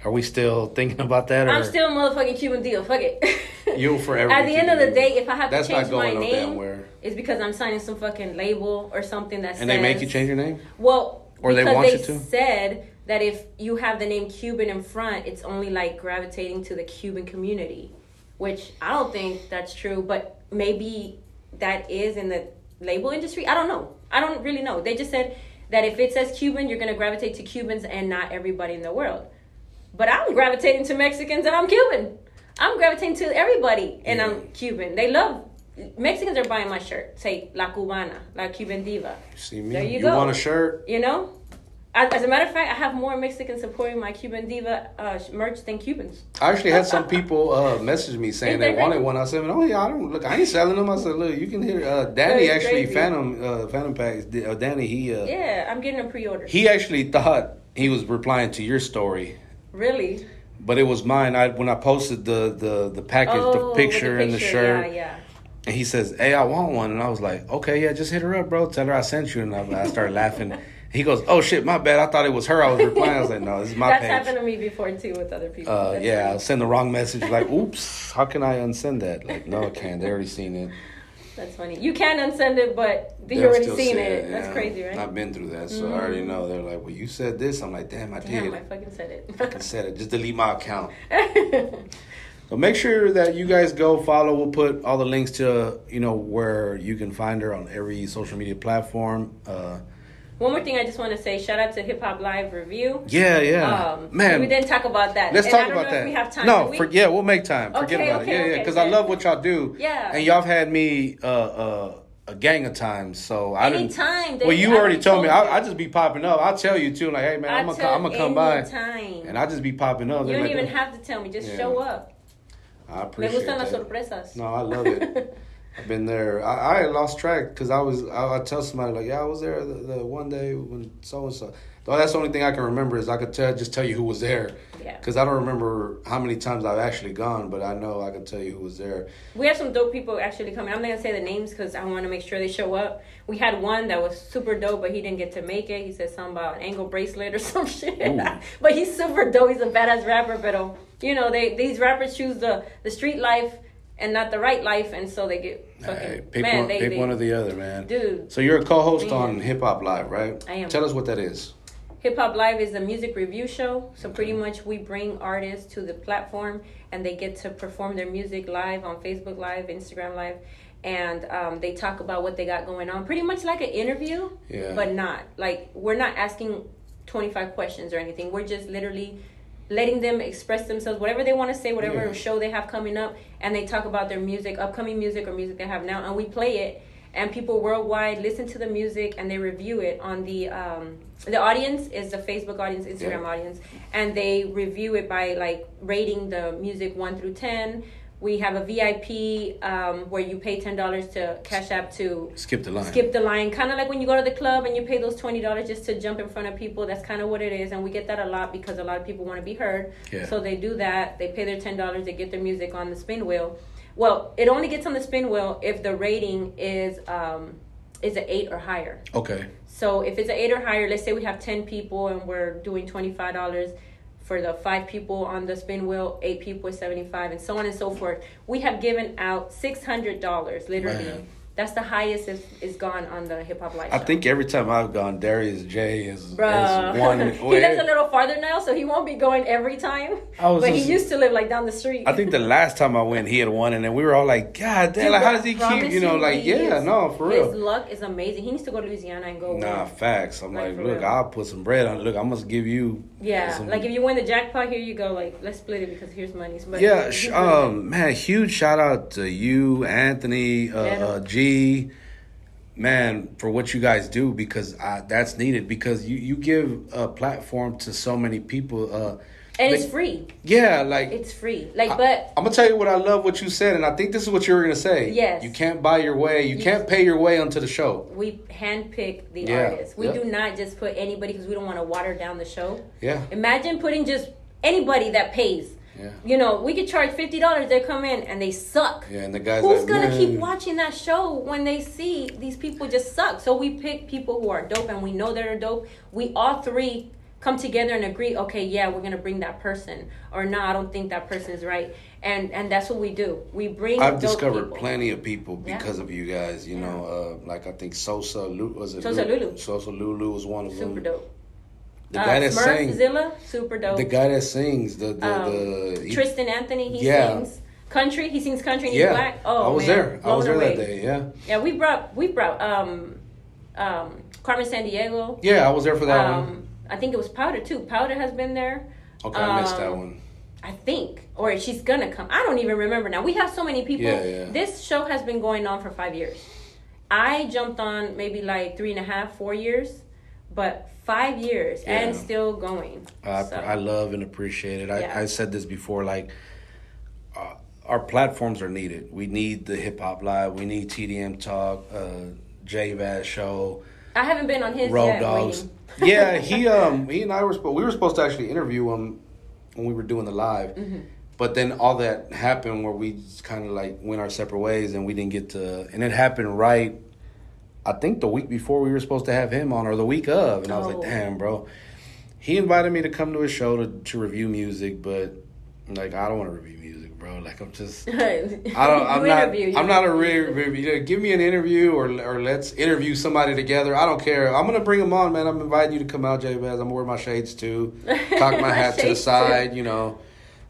Are we still thinking about that? Or I'm still a motherfucking Cuban deal. Fuck it. You'll forever At the end of the day, if I have That's to change my name, it's because I'm signing some fucking label or something that says. And they make you change your name? Well, Or they want they you to? said that if you have the name Cuban in front, it's only like gravitating to the Cuban community, which I don't think that's true, but maybe that is in the label industry. I don't know. I don't really know. They just said that if it says Cuban, you're going to gravitate to Cubans and not everybody in the world. But I'm gravitating to Mexicans and I'm Cuban. I'm gravitating to everybody and Yeah. I'm Cuban. They love Mexicans are buying my shirt. Say La Cubana, La Cuban Diva. See me? There you you go. want a shirt? You know. As, as a matter of fact, I have more Mexicans supporting my Cuban Diva uh, merch than Cubans. I actually had some people uh, message me saying they wanted one. I said, "Oh yeah, I don't look. I ain't selling them." I said, "Look, you can hear Uh, Danny actually crazy. Phantom uh, Phantom packs. Uh, Danny he uh, Yeah, I'm getting a pre-order. he actually thought he was replying to your story, really? but it was mine. I when I posted the the the package, oh, the with picture and the shirt, Yeah, yeah. and he says, "Hey, I want one," and I was like, "Okay, yeah, just hit her up, bro. Tell her I sent you." And I, I started laughing. He goes, "Oh shit, my bad. I thought it was her. I was replying." I was like, "No, this is my That's page." happened to me before too with other people. Uh, yeah, I'll send the wrong message. Like, oops, how can I unsend that? Like, no, I can't. They already seen it. That's funny. You can unsend it, but you They'll already seen see it. That's yeah. crazy, right? I've been through that, so I already know. They're like, well, you said this. I'm like, damn, I Damn, did. I fucking said it. I said it. Just delete my account. So make sure that you guys go follow. We'll put all the links to you know where you can find her on every social media platform. Uh, One more thing I just want to say: shout out to Hip Hop Live Review. yeah, yeah, Um, man. we didn't talk about that. Let's And talk about that. We have time. No, we? for, yeah, we'll make time. Forget Okay, about okay, it. Yeah, yeah, okay, because I love what y'all do. Yeah. and y'all have had me uh, uh, a gang of times. So I didn't. Anytime. Well, you I already told me. you. I, I just be popping up. I'll tell you too. Like, hey man, I'm gonna, come, I'm gonna come by, Time. and I just be popping up. you don't like, even "Oh." have to tell me. Just Yeah. show up. I Me appreciate gustan las that. sorpresas. No, I love it. I've been there. I, I lost track because I was. I, I tell somebody like, yeah, I was there the, the one day when so and so. That's the only thing I can remember is I could tell just tell you who was there. Yeah. Because I don't remember how many times I've actually gone, but I know I can tell you who was there. We have some dope people actually coming. I'm not gonna say the names because I want to make sure they show up. We had one that was super dope, but he didn't get to make it. He said something about an ankle bracelet or some shit. But he's super dope. He's a badass rapper. But um, you know, they these rappers choose the the street life and not the right life, and so they get fucking pick man. one, they, pick they, one or the other, man. dude. So you're a co-host on Hip Hop Live, right? I am. Tell us what that is. Hip Hop Live is a music review show. So pretty much we bring artists to the platform and they get to perform their music live on Facebook Live, Instagram Live, and um, they talk about what they got going on. Pretty much like an interview, Yeah. but not like we're not asking 25 questions or anything. We're just literally letting them express themselves, whatever they want to say, whatever Yeah. show they have coming up, and they talk about their music, upcoming music or music they have now, and we play it. And people worldwide listen to the music and they review it on the um, the audience is the Facebook audience, Instagram Yeah. audience, and they review it by like rating the music one through ten. We have a VIP um, where you pay ten dollars to Cash App to Skip the line. skip the line. Kind of like when you go to the club and you pay those $20 just to jump in front of people. That's kind of what it is and we get that a lot because a lot of people want to be heard. Yeah. so they do that. They pay their $10 they get their music on the spin wheel. Well it only gets on the spin wheel if the rating is um is an 8 or higher. Okay. so if it's an 8 or higher let's say we have 10 people and we're doing $25 for the five people on the spin wheel, eight people is 75 and so on and so forth. We have given out $600 literally. That's the highest is, is gone on the hip hop live I show. think every time I've gone, Darius J is, is one. he lives a little farther now, so he won't be going every time. I was But just- he used to live like down the street. I think the last time I went, he had won, and then we were all like, "God damn! Dude, Like, how does he keep? You know, you, like, yeah, is- no, for real. His luck is amazing. He needs to go to Louisiana and go. Nah, win. facts. I'm Like, like, look, real. I'll put some bread on. it. Look, I must give you. Yeah, some- like if you win the jackpot, here you go. Like let's split it because here's money. But yeah, sh- um, man, huge shout out to you, Anthony, uh, Yeah. uh, G, man, for what you guys do because uh, that's needed because you you give a platform to so many people. Uh, and like- it's free. Yeah, like It's free. Like, but I'm gonna tell you what I love what you said, and I think this is what you were gonna say. Yes. you can't buy your way. You, You- can't pay your way onto the show. we handpick the Yeah, artists. We yeah. do not just put anybody because we don't want to water down the show. Yeah, Imagine putting just anybody that pays. Yeah, You know, we could charge fifty dollars. They come in and they suck. yeah. And the guys, Who's like, gonna "Man." keep watching that show when they see these people just suck? So we pick people who are dope, and we know they're dope. We all three come together and agree. Okay, yeah, we're gonna bring that person, or no, I don't think that person is right, and and that's what we do. We bring. I've discovered people. plenty of people Yeah. because of you guys. You Yeah. know, uh, like I think Sosa Lu- was it Sosa Lulu. Sosa Lulu was one of them. Super dope. The Uh, guy that Smurf sings. Zilla, super dope. The guy that sings. The the, Um, the he- Tristan Anthony, he Yeah. sings country. He sings country and yeah. he's black. Oh, I was man. there. I was there Blown that day. Yeah, Yeah, we brought we brought um um Carmen San Diego. yeah. I was there for that one. Um I think it was Powder too. Powder has been there. Okay, I missed that um, one. I think, or she's gonna come. I don't even remember now. We have so many people. Yeah, yeah. This show has been going on for five years. I jumped on maybe like three and a half, four years, but five years and still going. I, So, I love and appreciate it. I, Yeah. I said this before, like uh, our platforms are needed. We need the hip hop live. We need TDM talk, uh, J Vaz show, I haven't been on his Road yet. Dogs. yeah, he um he and I were we were supposed to actually interview him when we were doing the live, Mm-hmm. but then all that happened where we kind of like went our separate ways and we didn't get to. And it happened right, I think the week before we were supposed to have him on, or the week of, and I was Oh. like, damn, bro. He invited me to come to his show to, to review music, but like I don't want to review music, bro. Like I'm just I don't. I'm not. You I'm not a real review. Give me an interview, or or let's interview somebody together. I don't care. I'm gonna bring him on, man. I'm inviting you to come out, Jay Baz. I'm gonna my shades too. Cock my hat to the Shades, too. side. You know,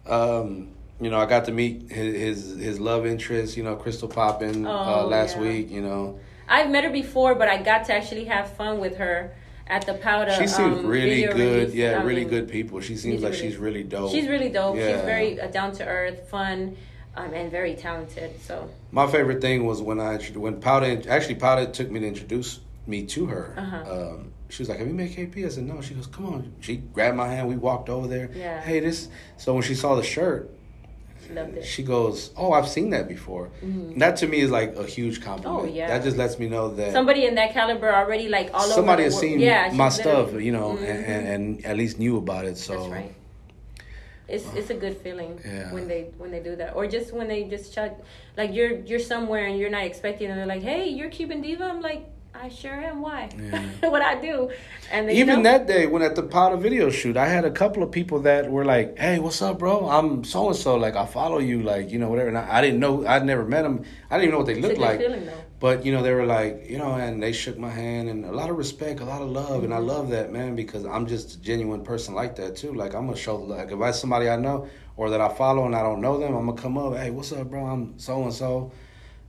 um, you know. I got to meet his his, his love interest. You know, Crystal Poppin uh, Oh, last yeah. week. You know, I've met her before, but I got to actually have fun with her at the powder. she seems um, really good. release. Yeah, I really mean, good people. She seems like really- she's really dope. She's really dope. Yeah. She's very uh, down to earth, fun, um, and very talented. So My favorite thing was when I when Powder actually Powder took me to introduce me to her. Uh-huh. Um, she was like, "Have you met KP?" I said, "No." She goes, "Come on." She grabbed my hand. We walked over there. Yeah. Hey, this. So when she saw the shirt, loved it. she goes, "Oh, I've seen that before." That to me is like a huge compliment. Mm-hmm. Oh, yeah. That just lets me know that Somebody in that caliber already like all somebody has seen yeah, my stuff, you know, Mhm. and, and, at least knew about it. So That's right. It's it's a good feeling Yeah. when they when they do that, or just when they just shut like you're you're somewhere and you're not expecting, and they're like, "Hey, you're Cuban diva." I'm like, "I sure am. Why? Yeah. what I do?" And they, Even know, that day when at the powder video shoot, I had a couple of people that were like, "Hey, what's up, bro? I'm so and so. Like, I follow you. Like, you know, whatever." And I, I didn't know. I'd never met them. I didn't even know what they looked like. feeling. But you know, they were like, you know, and they shook my hand and a lot of respect, a lot of love, and I Mm-hmm. love that man because I'm just a genuine person like that too. Like I'm gonna show like if I somebody I know or that I follow and I don't know them, I'm gonna come up, hey, what's up, bro? I'm so and so.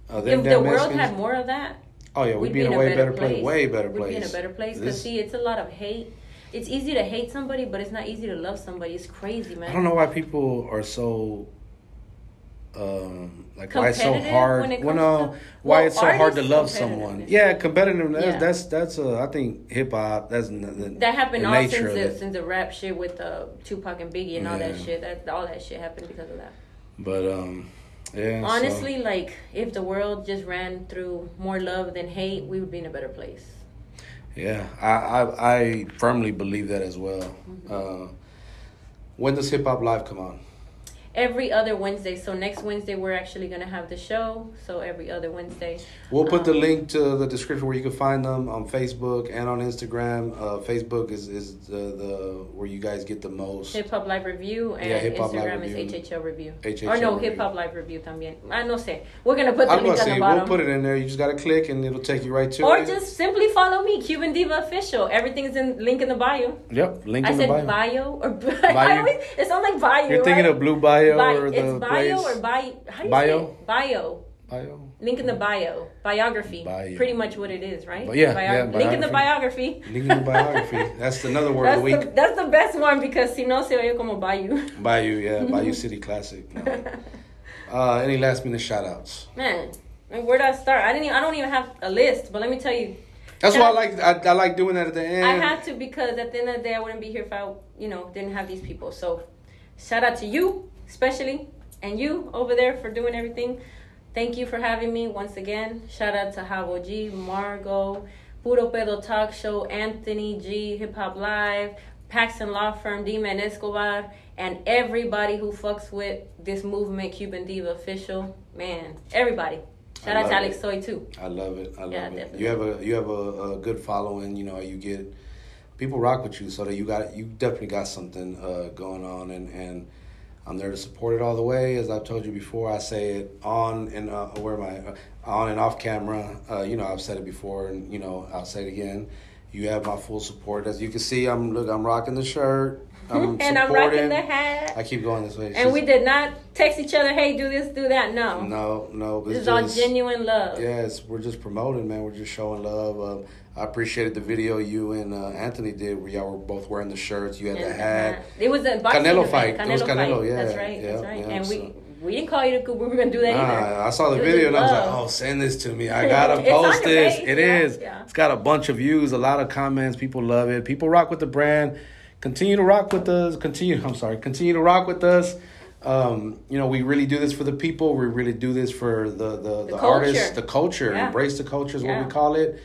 If the world Mexicans." had more of that, oh yeah, we'd, be in a way better place. Way better We'd place. be in a better place because This- see, it's a lot of hate. It's easy to hate somebody, but it's not easy to love somebody. It's crazy, man. I don't know why people are so um like why it's so hard when it well, no, to- why Well, it's so hard to love someone yeah competitive that's Yeah. that's that's uh, i think hip-hop that's the, That happened all since the, since the rap shit with uh, Tupac and Biggie and all that shit. That all that shit happened because of that. but um yeah so- Honestly, like if the world just ran through more love than hate, we would be in a better place. yeah I, I i firmly believe that as well Mm-hmm. uh when does hip-hop live come on Every other Wednesday. So next Wednesday we're actually gonna have the show. So every other Wednesday. We'll put the Um, link to the description where you can find them on Facebook and on Instagram. Uh, Facebook is, is the, the where you guys get the most. Hip Hop Live Review and Yeah, Live Instagram Review. is HHL Review. HHL or no, Hip Hop Live Review también. I no sé. We're gonna put the I'm link gonna on the bottom. we'll put it in there. You just gotta click and it'll take you right to or it. just simply follow me, Cuban Diva Official. Everything's in link in the bio. yep, link I in the said bio. bio, or I always, it sounds like bio. You're thinking of Blue Bio Bi- or the it's bio place. or bio. How do you Bio? Say it? Bio. bio. Link in the bio. Biography. Bio. Pretty much what it is, right? But yeah, Bio- yeah, Link in the biography. Link in the biography. That's another word of the the, that's the best one because si no se oye como bayou. Bayou, yeah, Bayou City Classic. No. Uh, any last minute shout outs? Man, where do I start? I didn't. Even, I don't even have a list, but let me tell you, That's why I like I, I like doing that at the end. I had to because at the end of the day, I wouldn't be here if I, you know, didn't have these people. So, shout out to you, especially, and you over there for doing everything. Thank you for having me once again. Shout out to Havo G, Margot, Puro Pedo Talk Show, Anthony G, Hip Hop Live, Paxton Law Firm, D-Man Escobar, and everybody who fucks with this movement, Cuban Diva Official. Man, everybody. Shout out to Alex it. Soy too. I love it. I love Yeah, it. definitely. You have a you have a, a good following. You know, you get people rock with you, so that you got you definitely got something uh, going on, and and I'm there to support it all the way. As I've told you before, I say it on and uh, where am I? Uh, on and off camera. Uh, you know, I've said it before, and you know, I'll say it again. You have my full support. As you can see, I'm look, I'm rocking the shirt. I'm and I'm rocking the hat. I keep going this way. and She's- we did not text each other, hey, do this, do that. No. No, no. This is all genuine love. Yes, we're just promoting, man. We're just showing love. Um, I appreciated the video you and uh, Anthony did where y'all were both wearing the shirts. You had And the hat. It was a Canelo fight. It Canelo was Canelo, fight. yeah, That's right. That's right. yeah, and so- we we didn't call you to we were gonna do that either. Nah, I saw the It video and I was like, "Oh, send this to me. I gotta post this. Page. It yeah, is. Yeah. It's got a bunch of views, a lot of comments. People love it. People rock with the brand. Continue to rock with us. Continue. I'm sorry. Continue to rock with us. Um, you know, we really do this for the people. We really do this for the the, the, culture. artists, the culture. Yeah. Embrace the culture is what Yeah. we call it.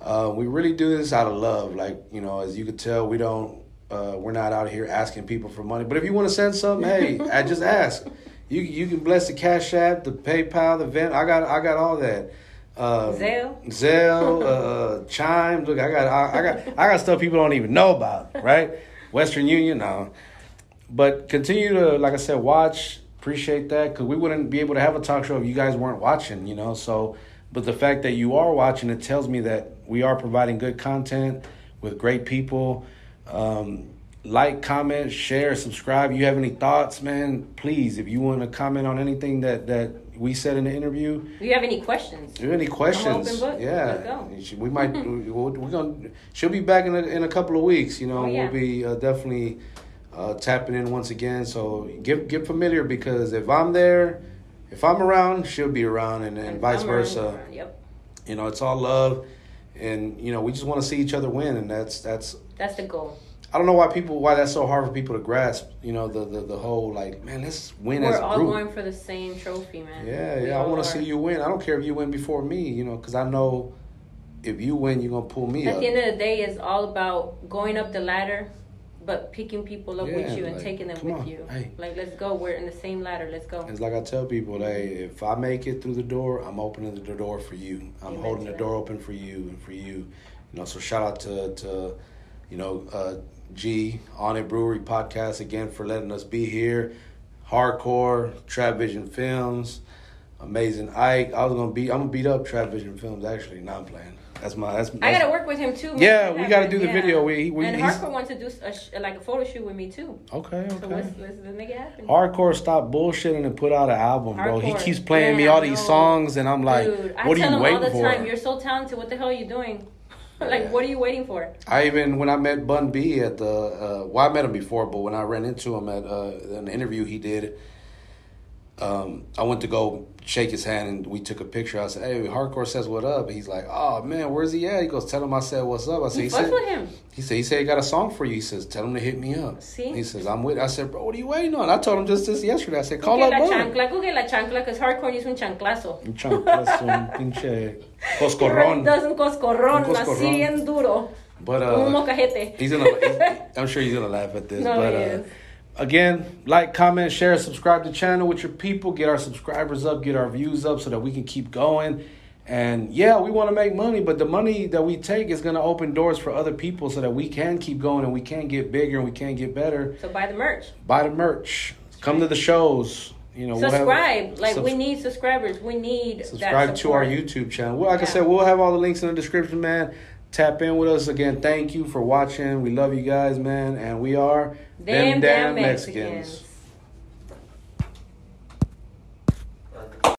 Uh, we really do this out of love. Like you know, as you could tell, we don't. Uh, we're not out here asking people for money. But if you want to send something, hey, I just ask. You you can bless the Cash App, the PayPal, the Vent. I got I got all that. Um, Zelle? Zelle, uh, Chime. Look, I got I, I got I got stuff people don't even know about. Right? Western Union. No. But continue to, like I said, watch. Appreciate that because we wouldn't be able to have a talk show if you guys weren't watching. You know, so. But the fact that you are watching, it tells me that we are providing good content with great people. Um, like, comment, share, subscribe. You have any thoughts, man? Please, if you want to comment on anything that that we said in the interview, Do you have any questions? if you have any questions, yeah, Let's go. We might. we- we're, we're gonna. She'll be back in a, in a couple of weeks. You know, Oh, yeah. we'll be uh, definitely uh, tapping in once again. So get get familiar because if I'm there, if I'm around, she'll be around, and, and vice I'm around, versa. Yep. You know, it's all love, and you know, we just want to see each other win, and that's that's. That's the goal. I don't know why people why that's so hard for people to grasp. You know, the the, the whole like, man, let's win as We're a all group. going for the same trophy, man. Yeah, We yeah. I want to see you win. I don't care if you win before me, you know, because I know if you win, you're gonna pull me At up. the end of the day, it's all about going up the ladder, but picking people up Yeah, with you and like, taking them with on, you. hey. Like, let's go. We're in the same ladder. Let's go. It's like I tell people, hey, if I make it through the door, I'm opening the door for you. I'm Amen holding the that. door open for you and for you. You know, so shout out to to you know uh, G on it Brewery podcast again for letting us be here. Hardcore Trap Vision Films, amazing Ike. I was gonna beat. I'm gonna beat up Trap Vision Films. Actually, not playing. That's my. That's. I gotta work with him too. man. Yeah, we gotta do the video. We- we- and Harper wants to do a sh- like a photo shoot with me too. Okay, So okay. let's, let's, let's make it happen. Hardcore stop bullshitting and put out an album, bro. He keeps playing me all these songs, and I'm like, Dude, I what are you him waiting all the for? time, you're so talented. What the hell are you doing? like, Yeah. what are you waiting for? I even when I met Bun B at the uh, well, I met him before, but when I ran into him at uh, an interview he did, um, I went to go shake his hand and we took a picture. I said, "Hey, Hardcore says what up?" He's like, "Oh man, where's he at?" He goes, "Tell him I said what's up." I said, He "He said with him. he said he said he got a song for you." He says, "Tell him to hit me up." See? He says, "I'm with." I said, "Bro, what are you waiting on?" I told him just this yesterday. I said, "Call up get la Bun." chancla. Go get la chancla because hardcore hizo un chanclazo. Un chanclazo, un pinche He coscorrón. does un coscorrón, Un así coscorrón. bien duro. But un uh, mocajete. he's gonna. he's- I'm sure he's gonna laugh at this. No, but he uh, is. Again, like, comment, share, subscribe to the channel with your people. Get our subscribers up, get our views up, so that we can keep going. And yeah, we want to make money, but the money that we take is gonna open doors for other people, so that we can keep going and we can get bigger and we can get better. So buy the merch. Buy the merch. Come to the shows. You know, we'll have- Subscribe. like, we need subscribers. We need subscribe to our. YouTube channel. Well, like I said, we'll have all the links in the description, man. Tap in with us again. Thank you for watching. We love you guys, man, and we are Them damn Mexicans.